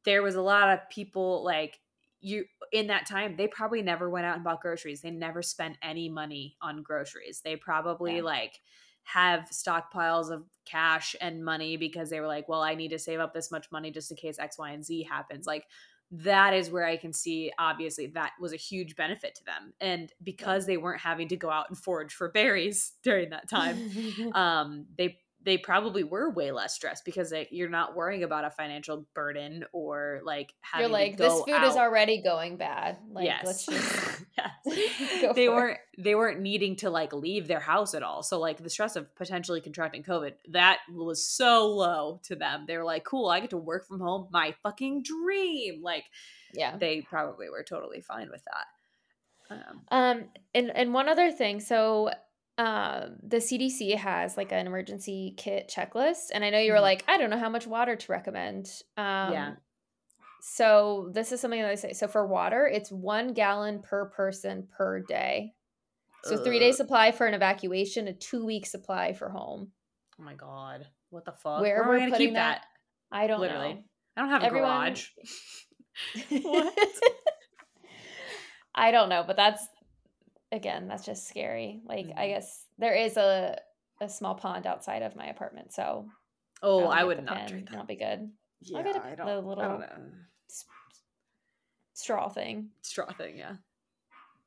[SPEAKER 2] there was a lot of people like you in that time they probably never went out and bought groceries they never spent any money on groceries they probably
[SPEAKER 1] Yeah.
[SPEAKER 2] like have stockpiles of cash and money because they were like well i need to save up this much money just in case x y and z happens like that is where i can see obviously that was a huge benefit to them. And because they weren't having to go out and forage for berries during that time um they they probably were way less stressed because they, you're not worrying about a financial burden or like having
[SPEAKER 1] you're like this food is already going bad like
[SPEAKER 2] yes.
[SPEAKER 1] let's just
[SPEAKER 2] yes. they weren't they weren't needing to like leave their house at all. So like the stress of potentially contracting COVID, that was so low to them. They were like, "Cool, I get to work from home, my fucking dream." Like
[SPEAKER 1] yeah
[SPEAKER 2] they probably were totally fine with that. Um,
[SPEAKER 1] Um, and and one other thing, so um, the CDC has like an emergency kit checklist, and I know you were
[SPEAKER 2] Mhm.
[SPEAKER 1] like, I don't know how much water to recommend. Um,
[SPEAKER 2] Yeah.
[SPEAKER 1] So this is something that I say. So for water, it's one gallon per person per day. So three day supply for an evacuation, a two week supply for home.
[SPEAKER 2] Oh my god, what the fuck?
[SPEAKER 1] Where
[SPEAKER 2] Where, am
[SPEAKER 1] we're
[SPEAKER 2] I gonna
[SPEAKER 1] putting
[SPEAKER 2] keep
[SPEAKER 1] that,
[SPEAKER 2] that?
[SPEAKER 1] I don't
[SPEAKER 2] Literally.
[SPEAKER 1] know.
[SPEAKER 2] I don't have a
[SPEAKER 1] Everyone-
[SPEAKER 2] garage. What?
[SPEAKER 1] I don't know, but that's again, that's just scary. Like I
[SPEAKER 2] Mhm.
[SPEAKER 1] guess there is a a small pond outside of my apartment, so
[SPEAKER 2] Oh, I would not drink
[SPEAKER 1] That'll be good.
[SPEAKER 2] Yeah,
[SPEAKER 1] I'll get a-
[SPEAKER 2] I don't. I
[SPEAKER 1] little-
[SPEAKER 2] don't know.
[SPEAKER 1] Straw thing.
[SPEAKER 2] Straw thing, yeah.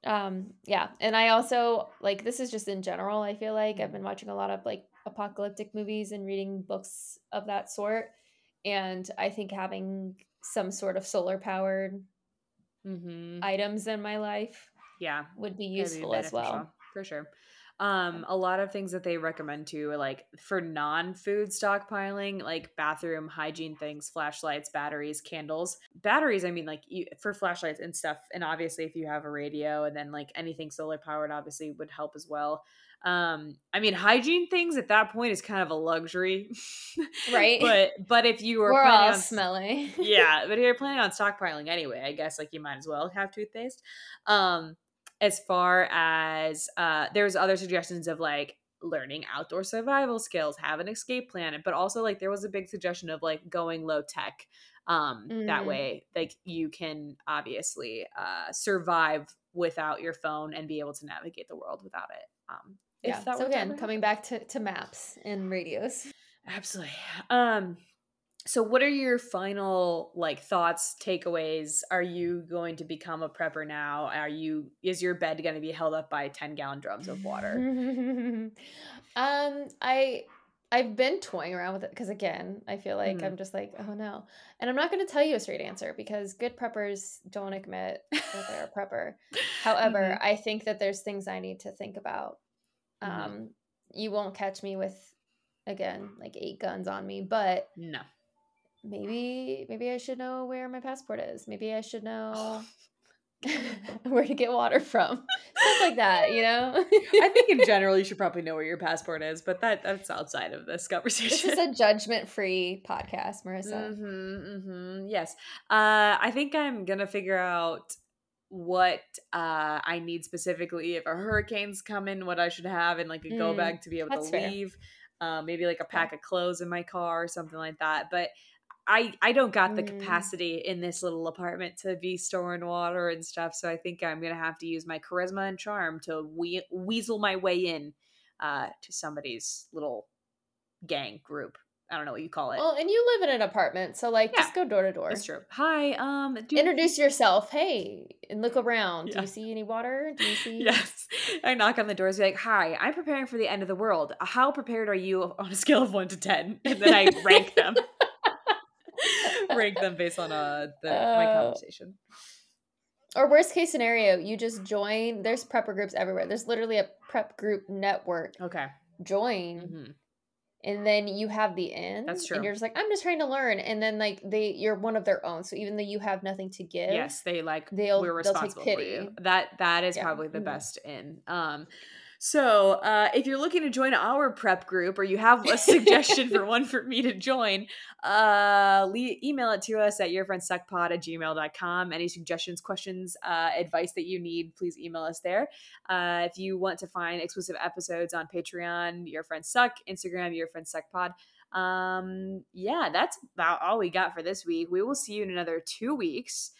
[SPEAKER 1] Um, yeah, and I also like this is just in general. I feel like I've been watching a lot of like apocalyptic movies and reading books of that sort, and I think having some sort of solar powered
[SPEAKER 2] Mm-hmm.
[SPEAKER 1] items in my life
[SPEAKER 2] Yeah,
[SPEAKER 1] would be
[SPEAKER 2] That'd be
[SPEAKER 1] useful as well.
[SPEAKER 2] for sure. Um, a lot of things that they recommend too, are like for non-food stockpiling, like bathroom hygiene things, flashlights, batteries, candles. Batteries, I mean, like you, for flashlights and stuff. And obviously, if you have a radio, and then like anything solar powered, obviously would help as well. Um, I mean, hygiene things at that point is kind of a luxury,
[SPEAKER 1] Right.
[SPEAKER 2] but but if you were
[SPEAKER 1] We're all
[SPEAKER 2] on
[SPEAKER 1] smelly.
[SPEAKER 2] yeah, but if you're planning on stockpiling anyway, I guess like you might as well have toothpaste. Um, as far as uh, there's other suggestions of like learning outdoor survival skills, have an escape plan, but also like there was a big suggestion of like going low tech. Um, that
[SPEAKER 1] Mhm.
[SPEAKER 2] way, like you can obviously uh, survive without your phone and be able to navigate the world without it. Um,
[SPEAKER 1] yeah.
[SPEAKER 2] that
[SPEAKER 1] So again, coming back to, to maps and radios.
[SPEAKER 2] Absolutely. Um so what are your final like thoughts, takeaways? Are you going to become a prepper now? Are you is your bed going to be held up by 10 gallon drums of water?
[SPEAKER 1] um, I I've been toying around with it because again, I feel like
[SPEAKER 2] Mhm.
[SPEAKER 1] I'm just like, oh no. And I'm not gonna tell you a straight answer because good preppers don't admit that they're a prepper. However,
[SPEAKER 2] Mhm.
[SPEAKER 1] I think that there's things I need to think about.
[SPEAKER 2] Mhm.
[SPEAKER 1] Um, you won't catch me with again like eight guns on me, but
[SPEAKER 2] No.
[SPEAKER 1] Maybe maybe I should know where my passport is. Maybe I should know where to get water from. Stuff like that, you know?
[SPEAKER 2] I think in general you should probably know where your passport is, but that that's outside of this conversation.
[SPEAKER 1] this is a judgment-free podcast, Marissa.
[SPEAKER 2] Mm-hmm, mm-hmm. Yes. Uh, I think I'm gonna figure out what uh, I need specifically if a hurricane's coming, what I should have in like a go
[SPEAKER 1] Mm,
[SPEAKER 2] bag to be able to leave. Uh, maybe like a pack of clothes in my car or something like that. But I I don't got the
[SPEAKER 1] Mm.
[SPEAKER 2] capacity in this little apartment to be storing water and stuff. So I think I'm gonna have to use my charisma and charm to we- weasel my way in uh, to somebody's little gang group. I don't know what you call it.
[SPEAKER 1] Well, and you live in an apartment, so like just go door to door.
[SPEAKER 2] That's true. Hi, um, do
[SPEAKER 1] Introduce yourself. Hey, and look around. Do you see any water? Do you see?
[SPEAKER 2] Yes, I knock on the doors, be like, "Hi, I'm preparing for the end of the world. How prepared are you on a scale of one to ten? And then I rank them, rank them based on uh the, my
[SPEAKER 1] Oh.
[SPEAKER 2] conversation.
[SPEAKER 1] Or worst case scenario, you just join. There's prepper groups everywhere. There's literally a prep group network
[SPEAKER 2] Okay,
[SPEAKER 1] join.
[SPEAKER 2] Mhm.
[SPEAKER 1] And then you have the end.
[SPEAKER 2] That's true.
[SPEAKER 1] And you're just like, I'm just trying to learn. And then like they you're one of their own. So even though you have nothing to give,
[SPEAKER 2] Yes, they like
[SPEAKER 1] they'll-
[SPEAKER 2] we're
[SPEAKER 1] they'll take
[SPEAKER 2] responsible for you.
[SPEAKER 1] pity.
[SPEAKER 2] That that is
[SPEAKER 1] Yeah.
[SPEAKER 2] probably the
[SPEAKER 1] Mhm.
[SPEAKER 2] best in. Um so uh if you're looking to join our prep group or you have a suggestion for one for me to join, uh le- email it to us at yourfriendsuckpod at gmail.com. Any suggestions, questions, uh advice that you need, please email us there. Uh if you want to find exclusive episodes on Patreon, Your Friends Suck, Instagram, Your Friends Suck Pod. Um yeah, that's about all we got for this week. We will see you in another two weeks.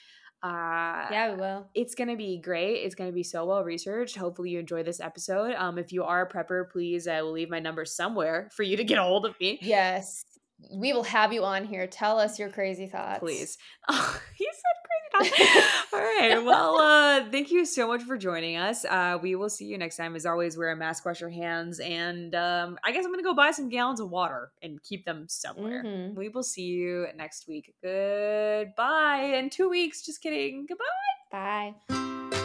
[SPEAKER 2] Uh
[SPEAKER 1] Yeah, we will.
[SPEAKER 2] it's gonna be great. It's gonna be so well researched. Hopefully, you enjoy this episode. Um, if you are a prepper, please, I will leave my number somewhere for you to get a hold of me.
[SPEAKER 1] Yes. We will have you on here. Tell us your crazy thoughts.
[SPEAKER 2] Please. Oh, he said. All right. Well, uh, thank you so much for joining us. Uh, we will see you next time. As always, wear a mask, wash your hands, and um, I guess I'm gonna go buy some gallons of water and keep them somewhere.
[SPEAKER 1] Mhm.
[SPEAKER 2] We will see you next week. Goodbye. In two weeks. Just kidding. Goodbye.
[SPEAKER 1] Bye.